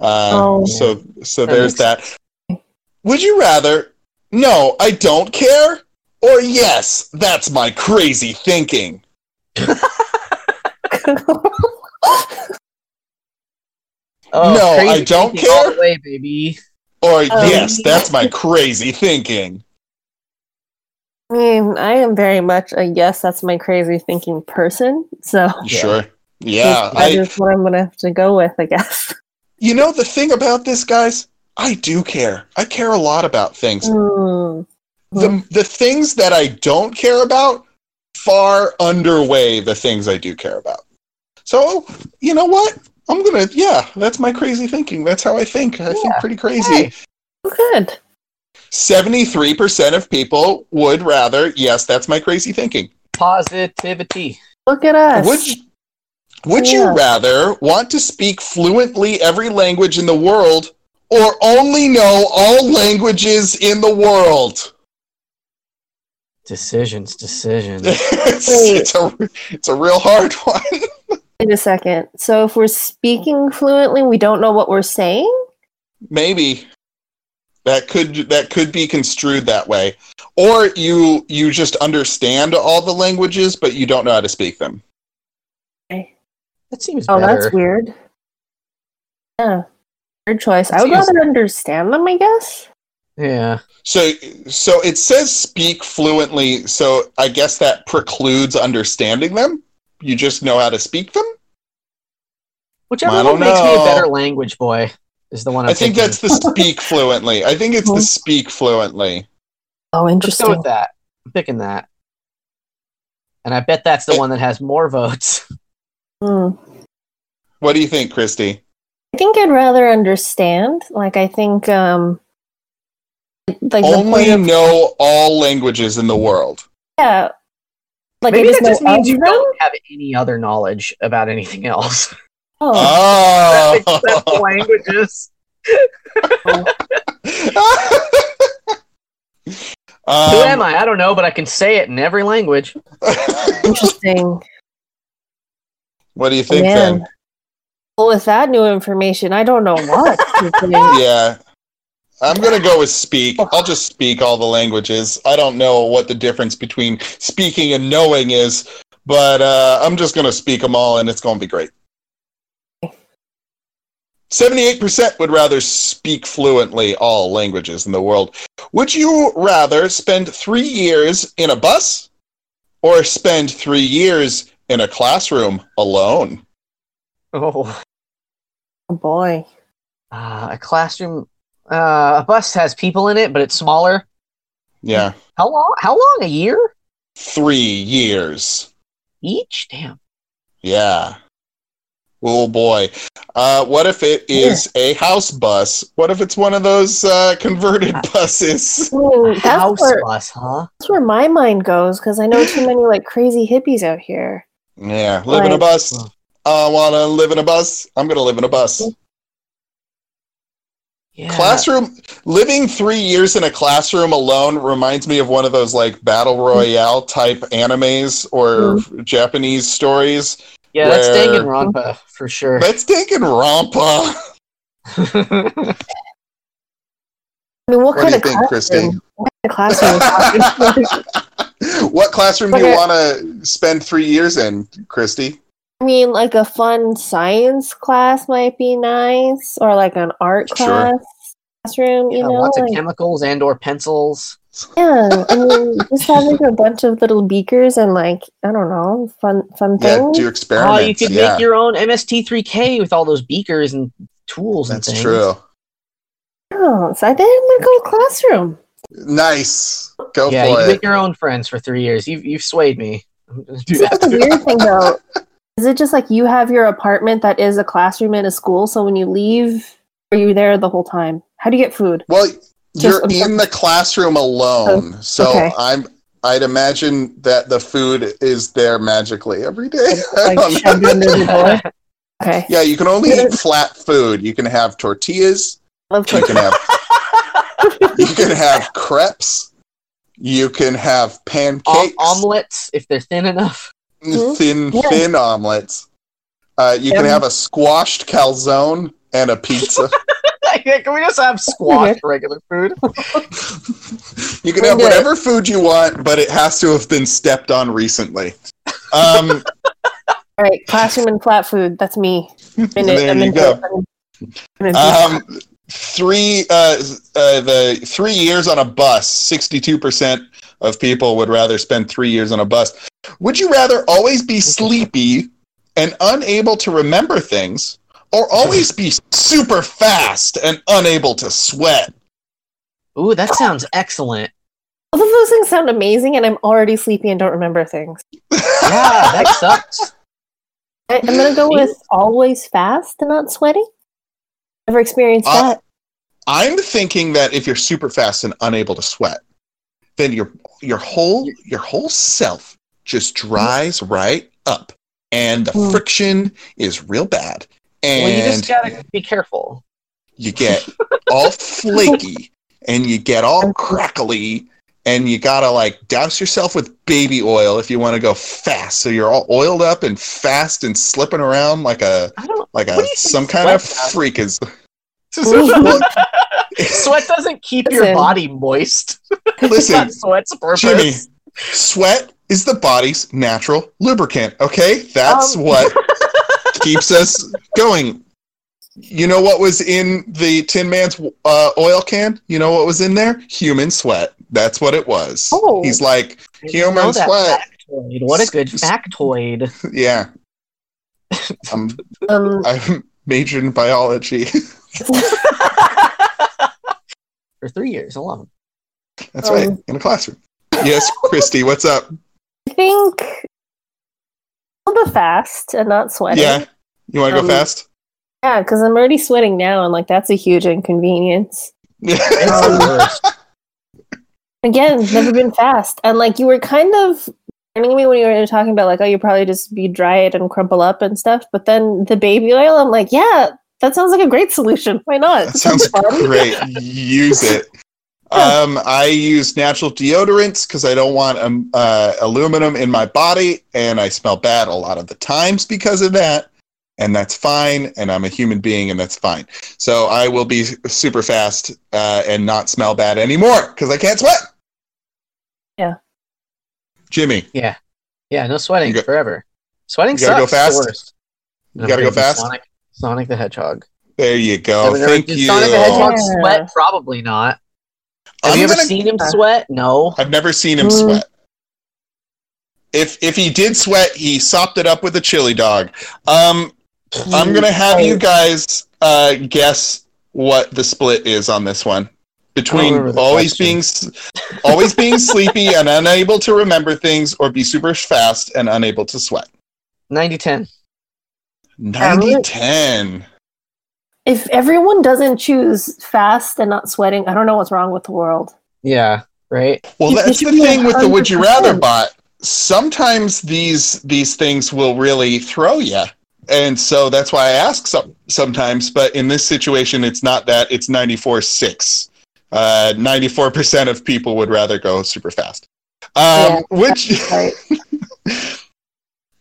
Uh, Oh. so so That there's makes- that. Would you rather no, I don't care or yes, that's my crazy thinking? Oh, No, crazy I don't thinking all care. the way, baby. Or Um, yes, that's my crazy thinking. I mean, I am very much a yes, that's my crazy thinking person. So Sure. Yeah, that I is what I'm gonna have to go with, I guess. you know the thing about this guys, I do care. I care a lot about things. Hmm. the the things that I don't care about far underweigh the things I do care about. So you know what? I'm gonna yeah, that's my crazy thinking. That's how I think. I think pretty crazy. Hey. Good. Seventy-three percent of people would rather yes, that's my crazy thinking. Positivity. Look at us. Would you, would Yeah. you rather want to speak fluently every language in the world or only know all languages in the world? Decisions, decisions. it's, it's a it's a real hard one. Wait a second. So if we're speaking fluently, we don't know what we're saying? Maybe that could that could be construed that way, or you you just understand all the languages, but you don't know how to speak them. Okay. That seems Oh, better. that's weird. Yeah. Weird choice. I would rather understand them, I guess. Yeah. So so it says speak fluently, so I guess that precludes understanding them. You just know how to speak them. Whichever I one don't makes me a better language boy is the one I'm i think thinking. that's the speak fluently. I think it's the Mhm. speak fluently. Oh, Let's go interesting. with that. I'm picking that. And I bet that's the one that has more votes. Hmm. What do you think, Kristee? I think I'd rather understand. Like, I think, um, like Only of, know all languages in the world. yeah, like Maybe I that just just means you them. don't have any other knowledge about anything else. Oh, Oh, Except for languages. Um, Who am I? I don't know, but I can say it in every language. interesting. what do you think Man. then? Well, with that new information, I don't know what. Yeah. I'm going to go with speak. I'll just speak all the languages. I don't know what the difference between speaking and knowing is, but uh, I'm just going to speak them all and it's going to be great. 78% would rather speak fluently all languages in the world. Would you rather spend three years in a bus or spend three years in a classroom alone? Oh, oh boy. uh, a classroom. Uh, a bus has people in it, but it's smaller. Yeah, How long? How long? A year three years. each? Damn. Yeah. Oh boy. Uh, what if it is a house bus? What if it's one of those uh, converted buses? Hmm, A that's, house where, bus, huh? that's where my mind goes because I know too many like crazy hippies out here. Yeah, live in a Like- bus. I want to live in a bus. I'm going to live in a bus. Yeah. Classroom, living three years in a classroom alone reminds me of one of those like battle royale type animes or mm-hmm. Japanese stories. Yeah, that's where- Danganronpa for sure. That's Danganronpa. I mean, what, What do kind you of think, Kristee? classroom? What kind of classroom? are we talking about? what classroom do you want to spend three years in, Kristee? I mean, like a fun science class might be nice, or like an art Sure. class classroom. You Yeah, know, lots of chemicals and or pencils. yeah. I mean, just having a bunch of little beakers and like I don't know, fun fun Yeah, things. do Oh, ah, experiments. you could yeah, make your own MST3K with all those beakers and tools and that's things. true. Oh, so I think I'm gonna go classroom. Nice. Go yeah, for you it. make your own friends for three years. You've you've swayed me. Do See, that. That's the weird thing though. Is it just like you have your apartment that is a classroom in a school? So when you leave, are you there the whole time? How do you get food? Well, you're I'm sorry. in the classroom alone, oh, so okay. I'm. I'd imagine that the food is there magically every day. I Like don't know. shoved under the door? Okay. Yeah, you can only eat flat food. You can have tortillas. Love You can have you can have crepes. You can have Om- pancakes. omelets if they're thin enough. Mhm. thin Yeah. thin omelets. Uh, you can Yeah. have a squashed calzone and a pizza. Yeah, Can we just have squash regular food? you can have whatever food you want, but it has to have been stepped on recently. Um, All right, classroom and flat food. That's me. Minute, there I'm you go. it. I'm- I'm into it. Um, three uh, uh, the three years on a bus. Sixty-two percent of people would rather spend three years on a bus. Would you rather always be sleepy and unable to remember things, or always be super fast and unable to sweat? Ooh, that sounds excellent. Both of those things sound amazing, and I'm already sleepy and don't remember things. Yeah, that sucks. I, I'm gonna go with always fast and not sweaty. Never experienced Uh, that. I'm thinking that if you're super fast and unable to sweat, then your your whole your whole self just dries right up, and the Hmm. friction is real bad, Well, you just gotta be careful. you get all flaky and you get all crackly and you gotta like douse yourself with baby oil if you want to go fast so you're all oiled up and fast and slipping around like a like a do you think some kind of freak is Sweat doesn't keep your body moist. listen sweat's purpose. Jimmy, sweat is the body's natural lubricant okay that's Um. what keeps us going you know what was in the tin man's uh, oil can you know what was in there human sweat that's what it was Oh. he's like I didn't human sweat. factoid. What a good factoid. Yeah. I'm, Um, I'm majored in biology. For three years alone. That's right, Um, in a classroom. Yes, Kristee, what's up? I think I'll go fast and not sweaty. Yeah. You want to Um, go fast? Yeah, because I'm already sweating now, and like that's a huge inconvenience. It's Um, the worst. Again, never been fast, and like you were kind of warning me when you were talking about like, oh, you probably just be dry it and crumple up and stuff. But then the baby oil, I'm like, yeah, that sounds like a great solution. Why not? that sounds fun. great. Use it. Um, I use natural deodorants because I don't want um, uh, aluminum in my body, and I smell bad a lot of the times because of that. And that's fine. And I'm a human being, and that's fine. So I will be super fast uh, and not smell bad anymore because I can't sweat. Yeah. Jimmy, Yeah, Yeah, no sweating You go- forever. Sweating you gotta go sucks. It's the fast? You gotta go fast? Sonic, Sonic the Hedgehog. there you go. Have ever- Thank did you. Sonic the Hedgehog Yeah. sweat? Probably not. Have I'm you ever gonna- seen him sweat? No. I've never seen him Mm. sweat. If if he did sweat, he sopped it up with a chili dog. Um, I'm gonna have you guys uh, guess what the split is on this one between always being always being sleepy and unable to remember things, or be super fast and unable to sweat. 90 10. 90 10. If everyone doesn't choose fast and not sweating, I don't know what's wrong with the world. Yeah, right? Well, It- it that's should the be thing with the would you rather 100%. bot. Sometimes these these things will really throw you. And so that's why I ask some, sometimes, but in this situation, it's not that. It's 94 6. Uh, 94% of people would rather go super fast. Um, would, you, Right?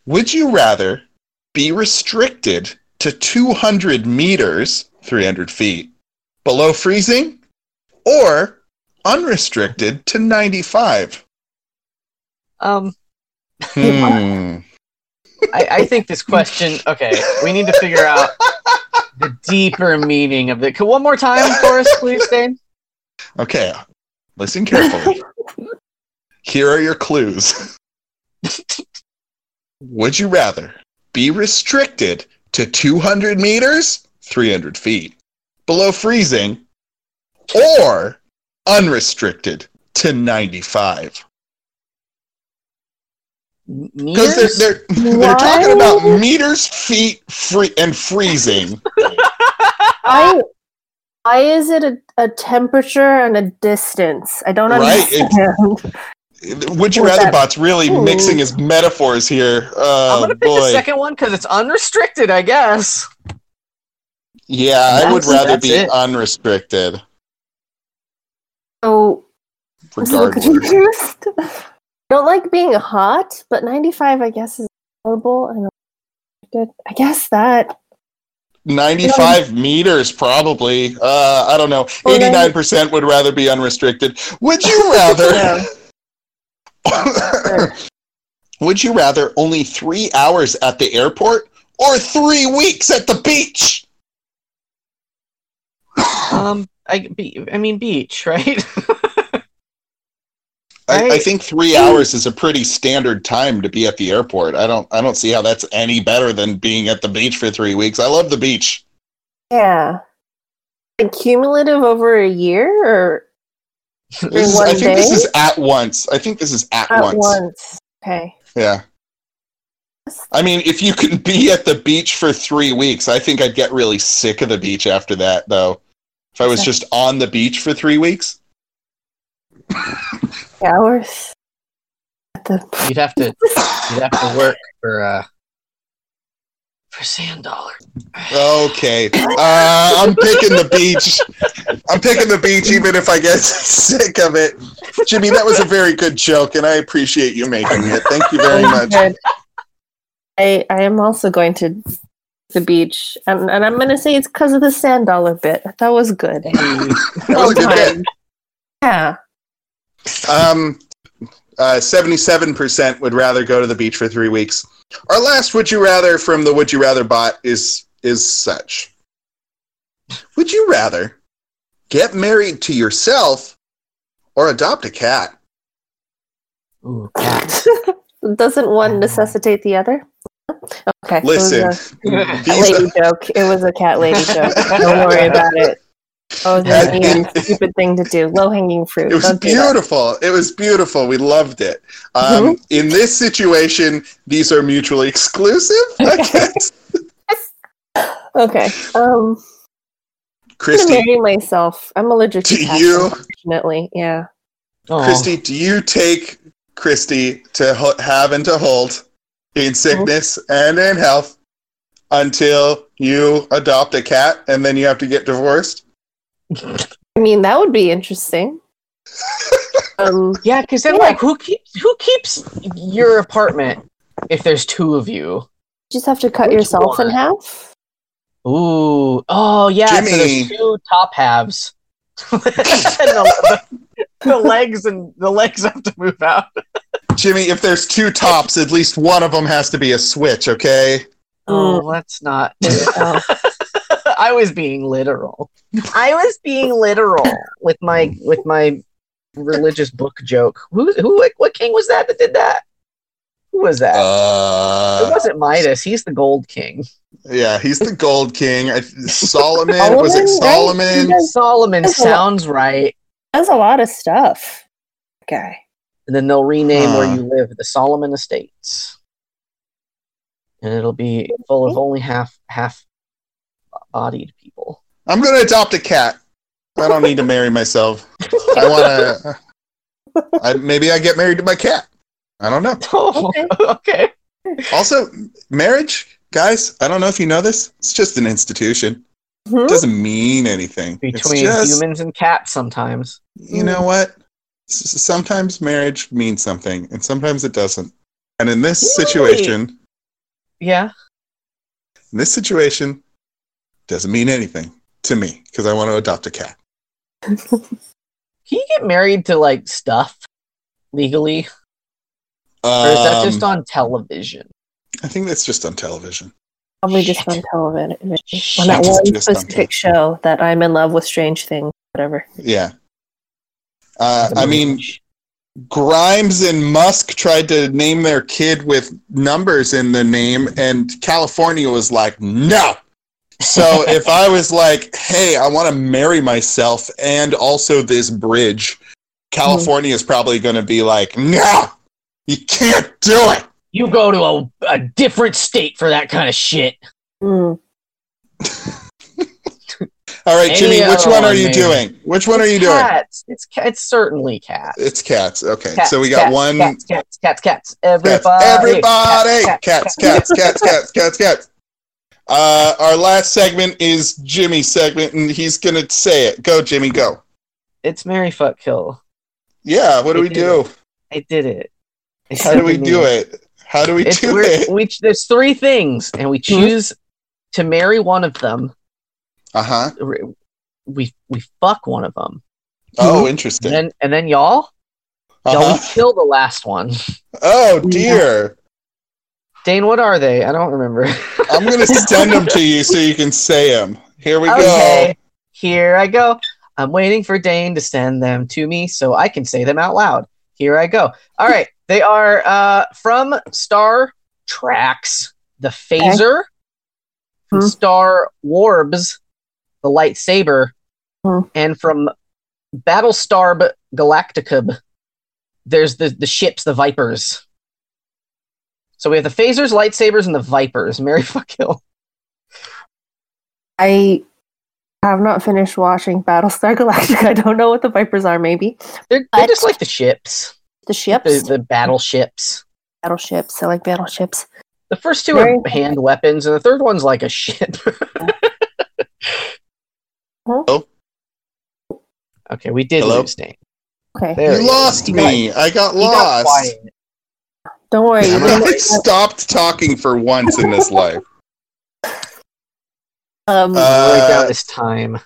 would you rather be restricted to 200 meters, 300 feet, below freezing, or unrestricted to 95? Um, Hmm. I, I think this question, okay, we need to figure out the deeper meaning of it. One more time for us, please, Dane? Okay, listen carefully. Here are your clues. Would you rather be restricted to 200 meters, 300 feet, below freezing, or unrestricted to 95? Because they're, they're, they're talking about meters, feet, free, and freezing. Why, why is it a, a temperature and a distance? I don't Right, understand. Would you rather bots really Ooh. mixing his metaphors here? I'm Oh gonna uh, pick the second one because it's unrestricted, I guess. Yeah, I would rather be it. unrestricted, Oh, I'm regardless. confused. Don't like being hot, but 95, I guess, is Horrible and. I guess that. 95 meters, probably. Uh, I don't know. 89% would rather be unrestricted. Would you rather? Would you rather only three hours at the airport or three weeks at the beach? Um, I, be, I mean, beach, right? I, I think three hours is a pretty standard time to be at the airport. I don't. I don't see how that's any better than being at the beach for three weeks. I love the beach. Yeah. Cumulative over a year or is, I think this is at once. I think this is at, at once. once? Okay. Yeah. I mean, if you can be at the beach for three weeks, I think I'd get really sick of the beach after that, though. If I was Okay. just on the beach for three weeks, Hours. At the you'd have to, you'd have to work for, uh, for sand dollar. okay. Uh, I'm picking the beach. I'm picking the beach, even if I get sick of it. Jimmy, that was a very good joke, and I appreciate you making it. Thank you very much. I I am also going to the beach, and, and I'm going to say it's because of the sand dollar bit. That was good. That was a good bit. Yeah. Um, uh, 77% would rather go to the beach for three weeks. Our last would you rather from the would you rather bot is is such. Would you rather get married to yourself or adopt a cat? Ooh, cat. Doesn't one necessitate the other? Okay. Listen, It was a these- lady joke. It was a cat lady joke. Don't worry about it. Oh, That- the mean, stupid thing to do. Low hanging fruit. it was Don't beautiful. It was beautiful. We loved it. Um, Mm-hmm. In this situation, these are mutually exclusive. I guess. Okay. Um, I'm gonna Kristee, marry myself. I'm allergic to Do cats, you- unfortunately. Yeah. Aw. Kristee, do you take Kristee to ho- have and to hold in sickness and in health until you adopt a cat and then you have to get divorced? I mean, that would be interesting. um, Yeah, because then, Yeah. like, who keeps who keeps your apartment if there's two of you? You just have to cut Which yourself in half. Ooh, oh yeah. So Jimmy. there's two top halves. and the, the, the legs and the legs have to move out. Jimmy, if there's two tops, at least one of them has to be a switch, okay? Oh, that's not. I was being literal. I was being literal with my with my religious book joke. Who who what king was that that did that? Who was that? it Uh, wasn't Midas. He's the gold king. yeah, he's the gold king. I, Solomon, Solomon, was it? Solomon? Yes. Solomon That's a lot. sounds right. that's a lot of stuff. Okay. And then they'll rename where you live the Solomon Estates. And it'll be full of only half half bodied people. I'm going to adopt a cat. I don't need to marry myself. I want to. I, maybe I get married to my cat. I don't know. Oh, Okay. okay. Also, marriage, guys, I don't know if you know this. It's just an institution. Mhm. It doesn't mean anything. it's Between just, humans and cats sometimes. you know what? S- Sometimes marriage means something, and sometimes it doesn't. And in this Really? situation, Yeah. in this situation, doesn't mean anything to me because I want to adopt a cat. Can you get married to like stuff legally? Or is that just Um, on television? I think that's just on television. Probably just on television. On that one Just on specific show that I'm in love with Strange Things, whatever. Yeah. Uh, I mean, Grimes and Musk tried to name their kid with numbers in the name, and California was like, no. So if I was like, hey, I want to marry myself and also this bridge, California is probably going to be like, no, you can't do it. you go to a, a different state for that kind of shit. Mm. All right, Any Jimmy, which one are you maybe. doing? Which one are It's you doing? Cats. It's it's certainly cats. It's cats. Okay, Cats, so we got cats, one. Cats, cats, cats, cats. Cats. Everybody. Everybody! Cats, cats, cats, cats, cats, cats. Uh, our last segment is Jimmy's segment, and he's gonna say it. Go, Jimmy, go. It's Marry Fuck Kill. Yeah, what do I we do? I did it. I How do we do it? How do we It's, do it? we, there's three things, and we choose to marry one of them. Uh huh. We we fuck one of them, Oh, and interesting. then and then y'all y'all Uh-huh. kill the last one. Oh dear. Dane, what are they? I don't remember. I'm gonna send them to you so you can say them. Here we go. okay, here I go. I'm waiting for Dane to send them to me so I can say them out loud. Here I go. All right, they are uh, from Star Tracks, the phaser, from Hmm. Star Warbs, the lightsaber, Hmm. and from Battlestar Galactica, there's the the ships, the Vipers. So we have the phasers, lightsabers, and the Vipers. Marry fuck kill. I have not finished watching Battlestar Galactica. I don't know what the Vipers are. Maybe They're, they're just like the ships, the ships, the, the battleships. battleships. I like battleships. The first two Very- are hand weapons, and the third one's like a ship. Oh. Okay, we did Hello? lose Dane. Okay, There You lost me. I got He got lost. quiet. Don't worry. Damn you it, I stopped talking for once in this life. um, Uh, Right this time.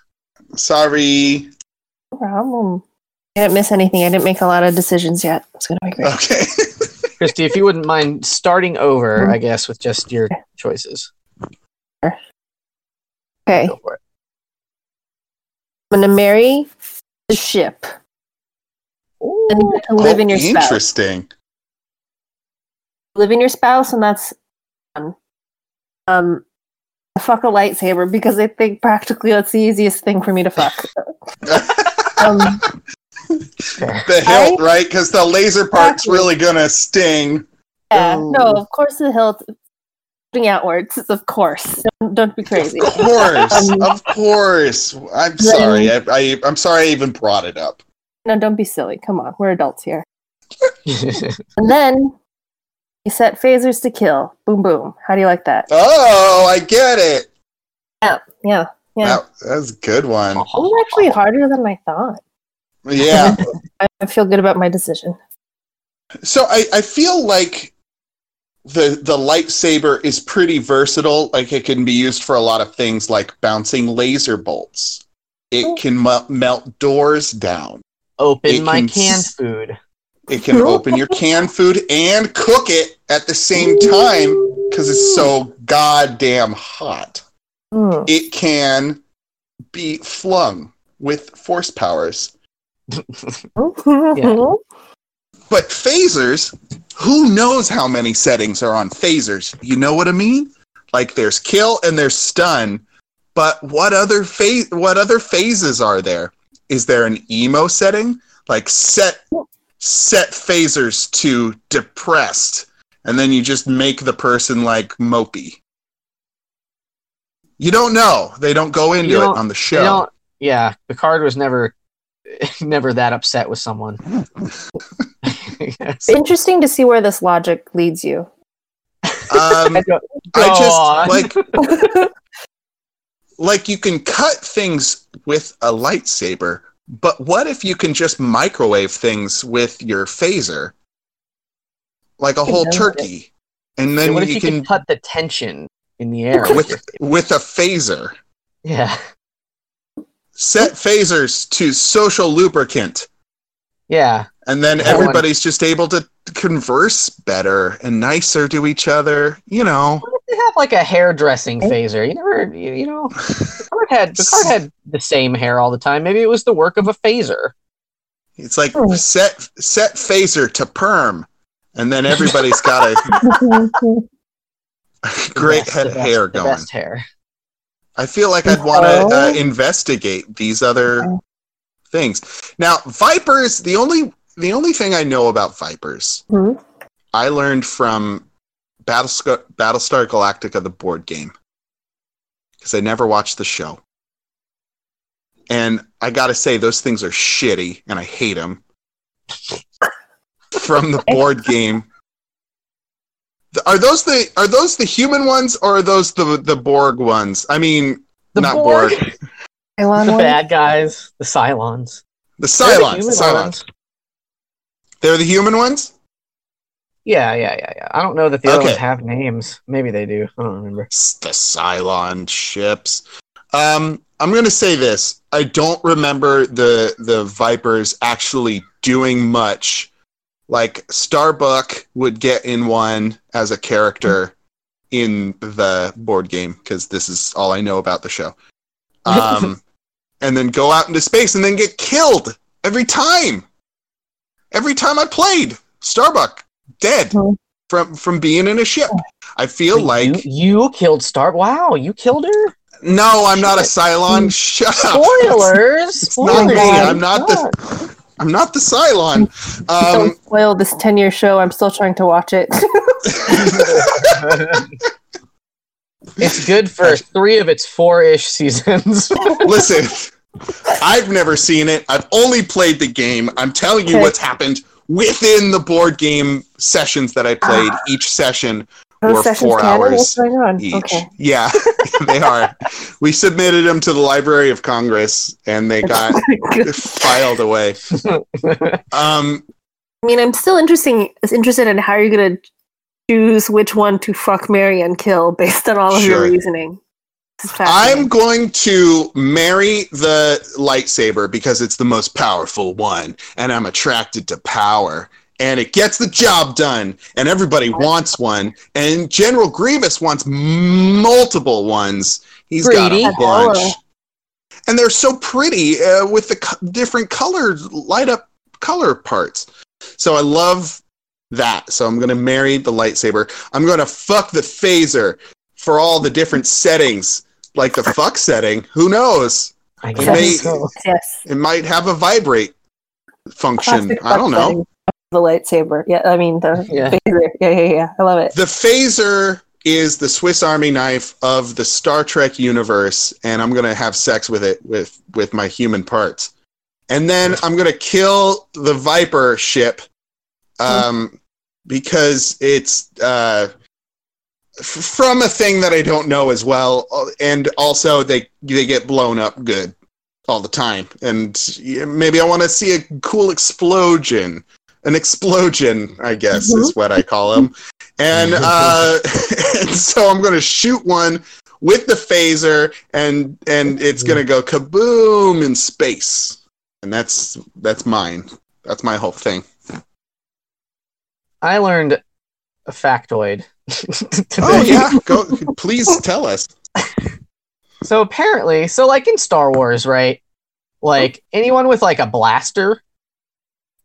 Sorry. no problem. I didn't miss anything. I didn't make a lot of decisions yet. It's gonna be great. Okay. Kristee, if you wouldn't mind starting over, Mhm. I guess, with just your choices. Okay, Go for it. I'm gonna marry the ship and Ooh, you get to live Oh, in your spouse. interesting. Live in your spouse, and that's fun. Um, I fuck a lightsaber because I think practically that's the easiest thing for me to fuck. um. The hilt, right? Because the laser part's Exactly. really gonna sting. yeah, Ooh. no, of course the hilt putting outwards, of course. Don't, don't be crazy. Of course, Um, of course. I'm sorry. I, I, I'm sorry I even brought it up. No, don't be silly. Come on, we're adults here. And then you set phasers to kill. Boom, boom. How do you like that? Oh, I get it. Yeah, yeah, yeah. That, that's a good one. It was actually harder than I thought. Yeah. I I feel good about my decision. So I, I feel like the the lightsaber is pretty versatile. Like it can be used for a lot of things, like bouncing laser bolts. It oh. can melt, melt doors down. Open It my can canned s- food. It can open your canned food and cook it at the same time because it's so goddamn hot. Hmm. It can be flung with force powers. But phasers, who knows how many settings are on phasers? You know what I mean? Like there's kill and there's stun. But what other phase what other phases are there? Is there an emo setting? Like set set phasers to depressed and then you just make the person like mopey. You don't know. They don't go into it don't- on the show. don't, yeah, Picard was never never that upset with someone. Yes. Interesting to see where this logic leads you. Um, I I God. just like like you can cut things with a lightsaber, but what if you can just microwave things with your phaser? Like a whole turkey. And then what if you, you can cut the tension in the air? with with a phaser. yeah, Set phasers to social lubricant. yeah. And then Everyone- everybody's just able to converse better and nicer to each other, you know. What if they have like a hairdressing oh. phaser? You never, you, you know, Picard had Picard had the same hair all the time. Maybe it was the work of a phaser. It's like Hmm. set set phaser to perm, and then everybody's got a Oh, great best- head of best- hair going. best hair. I feel like I'd want to uh, Oh. investigate these other Okay. things. Now, vipers. The only the only thing I know about vipers, Hmm? I learned from Battlestar, Battlestar Galactica, the board game, because I never watched the show. And I got to say, those things are shitty, and I hate them. from the board game. Are those the are those the human ones or are those the the Borg ones? I mean, The not Borg. Borg. The one? bad guys, the Cylons. The They're the Cylons. The Cylons. ones. They're the human ones. Yeah, yeah, yeah, yeah. I don't know that the other Okay. ones have names. Maybe they do. I don't remember. The Cylon ships. Um, I'm gonna say this. I don't remember the the Vipers actually doing much. Like Starbuck would get in one as a character in the board game because this is all I know about the show. Um, and then go out into space and then get killed every time. Every time I played, Starbuck dead Mhm. from from being in a ship. I feel like you, you killed Star. Wow, you killed her. no, I'm not a Cylon. Shut up. Spoilers. not me. Spoilers. I'm not the- I'm not the Cylon. Um, Don't spoil this 10 year show. I'm still trying to watch it. it's good for three of its four-ish seasons. listen, I've never seen it. I've only played the game. I'm telling you Okay. what's happened within the board game sessions that I played. Each session Those Or four hours on? each. Okay. Yeah, they are. We submitted them to the Library of Congress, and they got filed away. Um, I mean, I'm still interesting, interested in how you're going to choose which one to fuck, marry, and kill based on all of your reasoning. This is I'm going to marry the lightsaber because it's the most powerful one, and I'm attracted to power. And it gets the job done, and everybody wants one. And General Grievous wants multiple ones. He's Greedy. got a bunch, Hello. and they're so pretty uh, with the co- different colors, light up color parts. So I love that. So I'm gonna marry the lightsaber. I'm gonna fuck the phaser for all the different settings, like the fuck setting. Who knows? I It may- so. Yes. It might have a vibrate function. I don't know. The lightsaber. Yeah, I mean, the Yeah. phaser. Yeah, yeah, yeah. I love it. The phaser is the Swiss Army knife of the Star Trek universe, and I'm gonna have sex with it with with my human parts. And then I'm gonna kill the Viper ship, um, because it's uh, f- from a thing that I don't know as well, uh, and also they they get blown up good all the time, and maybe I want to see a cool explosion. An explosion, I guess, is what I call them and uh, and so I'm going to shoot one with the phaser, and and it's going to go kaboom in space, and that's that's mine. That's my whole thing. I learned a factoid. Oh yeah, go please tell us. So apparently, so like in Star Wars, right? Like anyone with like a blaster,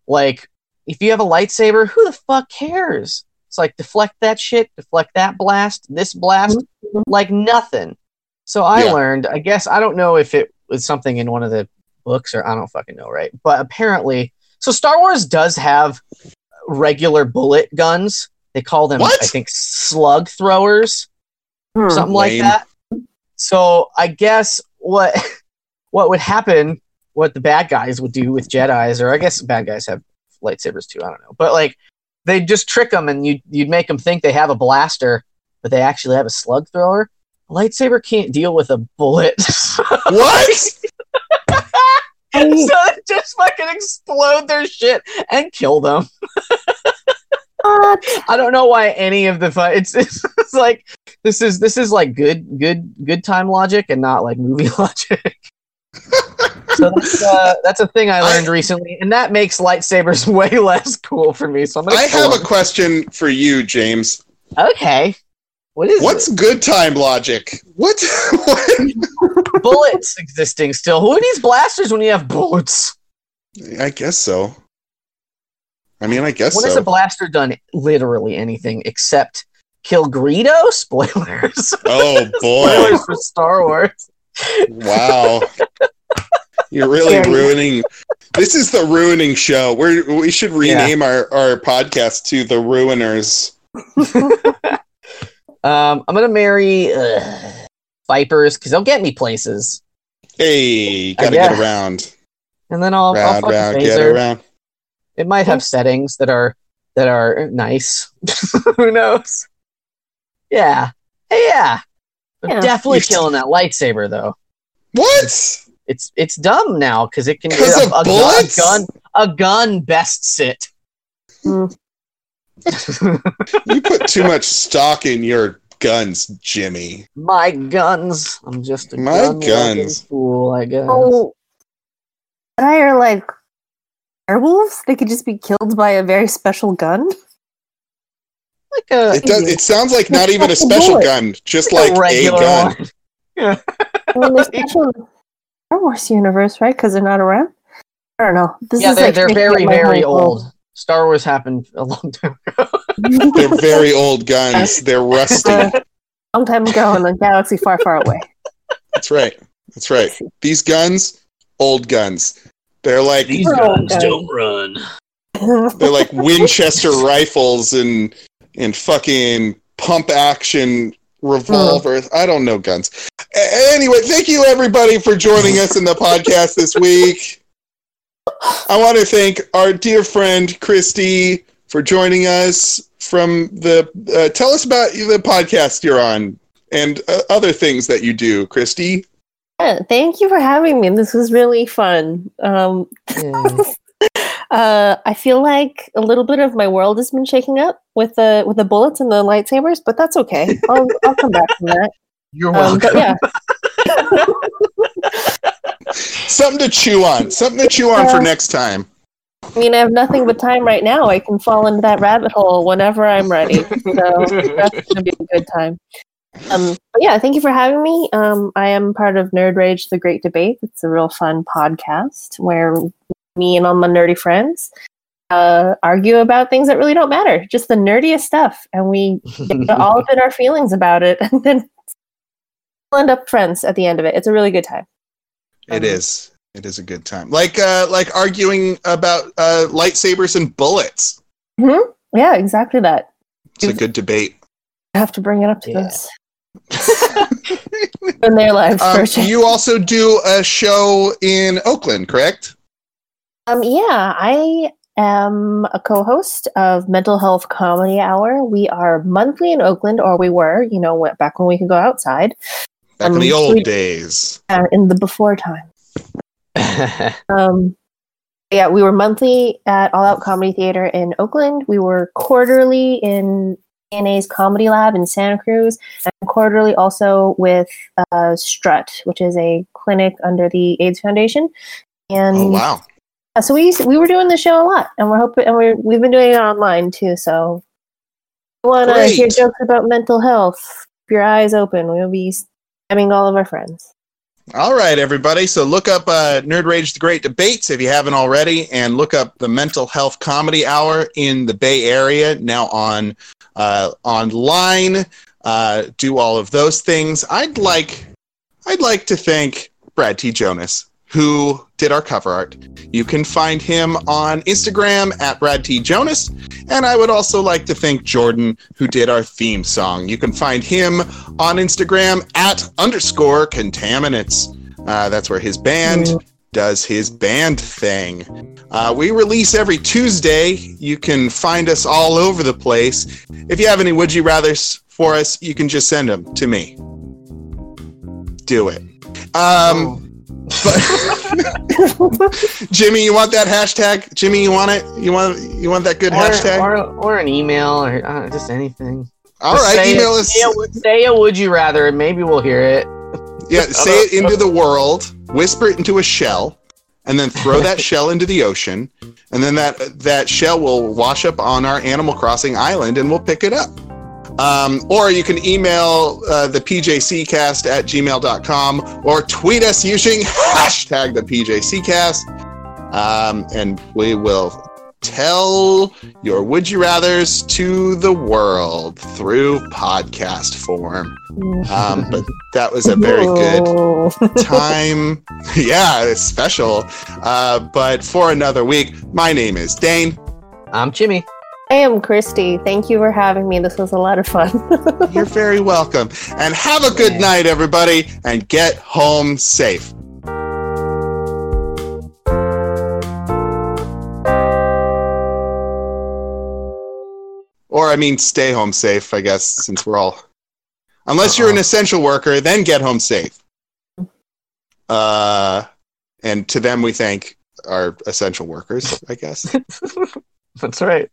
like if you have a lightsaber, who the fuck cares? It's like deflect that shit, deflect that blast, this blast, like nothing. So I Yeah. learned, I guess I don't know if it was something in one of the books or I don't fucking know, right? But apparently, so Star Wars does have regular bullet guns. They call them, What? I think, slug throwers Hmm. something like that. So I guess what what would happen, what the bad guys would do with Jedi's, or I guess bad guys have lightsabers too. I don't know, but like they'd just trick them, and you you'd make them think they have a blaster, but they actually have a slug thrower. A lightsaber can't deal with a bullet, what? so they just fucking explode their shit and kill them. What? I don't know why any of the fun. It's, it's it's like this is this is like good good good time logic and not like movie logic. so that's uh, that's a thing I learned recently, and that makes lightsabers way less cool for me. So I'm gonna I kill have a question for you, James. okay. What is What's good time logic? What? what? bullets existing still? Who needs blasters when you have bullets? I guess so. I mean, I guess When has a blaster done literally anything except kill Greedo? Spoilers. oh boy! Spoilers for Star Wars. Wow. You're really Scary. ruining. This is the ruining show. We're, we should rename our, our podcast to The Ruiners. Um, I'm gonna marry uh, Vipers because they'll get me places, Hey, gotta get around. and then I'll, I'll Round, fuck round, get around. It might have settings that are that are nice. Who knows? Yeah, hey, yeah. I'm Yeah. definitely You st- killing that lightsaber though. What? It's it's dumb now because it can 'Cause a, of a gun, a gun a gun bests it. Hmm. You put too much stock in your guns, Jimmy. My guns. I'm just a My gun guns. fool, I guess. Oh, Jedi are like werewolves. They could just be killed by a very special gun. like a, It does. It sounds like not even a special bullet. gun, just a like a regular gun. one. I mean, they're special in the Star Wars universe, right? Because they're not around. I don't know. This yeah, is they're, like they're very, very whole old. Star Wars happened a long time ago. They're very old guns. They're rusty. Uh, long time ago in a galaxy far, far away. That's right. That's right. These guns, old guns. They're like These Oh, guns okay. don't run. they're like Winchester rifles and and fucking pump action revolvers. I don't know guns. A- anyway, thank you everybody for joining us in the podcast this week. I want to thank our dear friend Kristee for joining us from the. Uh, tell us about the podcast you're on and uh, other things that you do, Kristee. Yeah, thank you for having me. This was really fun. Um, Yeah. uh, I feel like a little bit of my world has been shaking up with the with the bullets and the lightsabers, but that's okay. I'll, I'll come back from that. You're Um, welcome. but yeah, Something to chew on. Something to chew on for next time. I mean, I have nothing but time right now. I can fall into that rabbit hole whenever I'm ready. So that's gonna be a good time. Um, yeah, thank you for having me. Um, I am part of Nerd Rage: The Great Debate. It's a real fun podcast where me and all my nerdy friends uh, argue about things that really don't matter, just the nerdiest stuff, and we get all up in our feelings about it, and then we'll end up friends at the end of it. It's a really good time. It Um, is. It is a good time. Like uh like arguing about uh lightsabers and bullets. Yeah, exactly that. It's a good debate. I have to bring it up to Yeah. this in their lives Um, for you also do a show in Oakland, correct? Um, yeah, I am a co-host of Mental Health Comedy Hour. We are monthly in Oakland, or we were, you know, back when we could go outside, Back in Um, the old we- days. uh, in the before time. Um, yeah, we were monthly at All Out Comedy Theater in Oakland. We were quarterly in ANA's Comedy Lab in Santa Cruz, and quarterly also with uh, Strut, which is a clinic under the AIDS Foundation. And Oh wow. Uh, so we we were doing the show a lot, and we're hoping, and we're we've been doing it online too. So, if you want to hear jokes about mental health? Keep your eyes open. We'll be spamming all of our friends. All right, everybody. So look up uh, Nerd Rage: The Great Debates if you haven't already, and look up the Mental Health Comedy Hour in the Bay Area now on uh, online. Uh, do all of those things. I'd like, I'd like to thank Brad T. Jonas who did our cover art. You can find him on Instagram at Brad T. Jonas, and I would also like to thank Jordan who did our theme song. You can find him on Instagram at underscore contaminants. Uh, that's where his band does his band thing. Uh, we release every Tuesday. You can find us all over the place. If you have any would you rather's for us, you can just send them to me. Do it. Um, but Jimmy, you want that hashtag? Jimmy, you want it? You want you want that good hashtag? or, or, or an email or uh, just anything. all Just right, email it, us. Say a, say a would you rather, and maybe we'll hear it. Yeah, say it into the world, whisper it into a shell, and then throw that shell into the ocean, and then that that shell will wash up on our Animal Crossing island, and we'll pick it up. Um, or you can email uh, the PJCcast at gmail.com or tweet us using hashtag the PJCcast, um, and we will tell your would you rather's to the world through podcast form. Um, but that was a very good time. yeah, it's special. Uh, but for another week, my name is Dane. I'm Jimmy. I am Kristee. Thank you for having me. This was a lot of fun. You're very welcome. And have a good night, everybody, and get home safe. I mean, stay home safe, I guess, since we're all. Unless you're an essential worker, then get home safe. Uh, and to them, we thank our essential workers, I guess. That's right.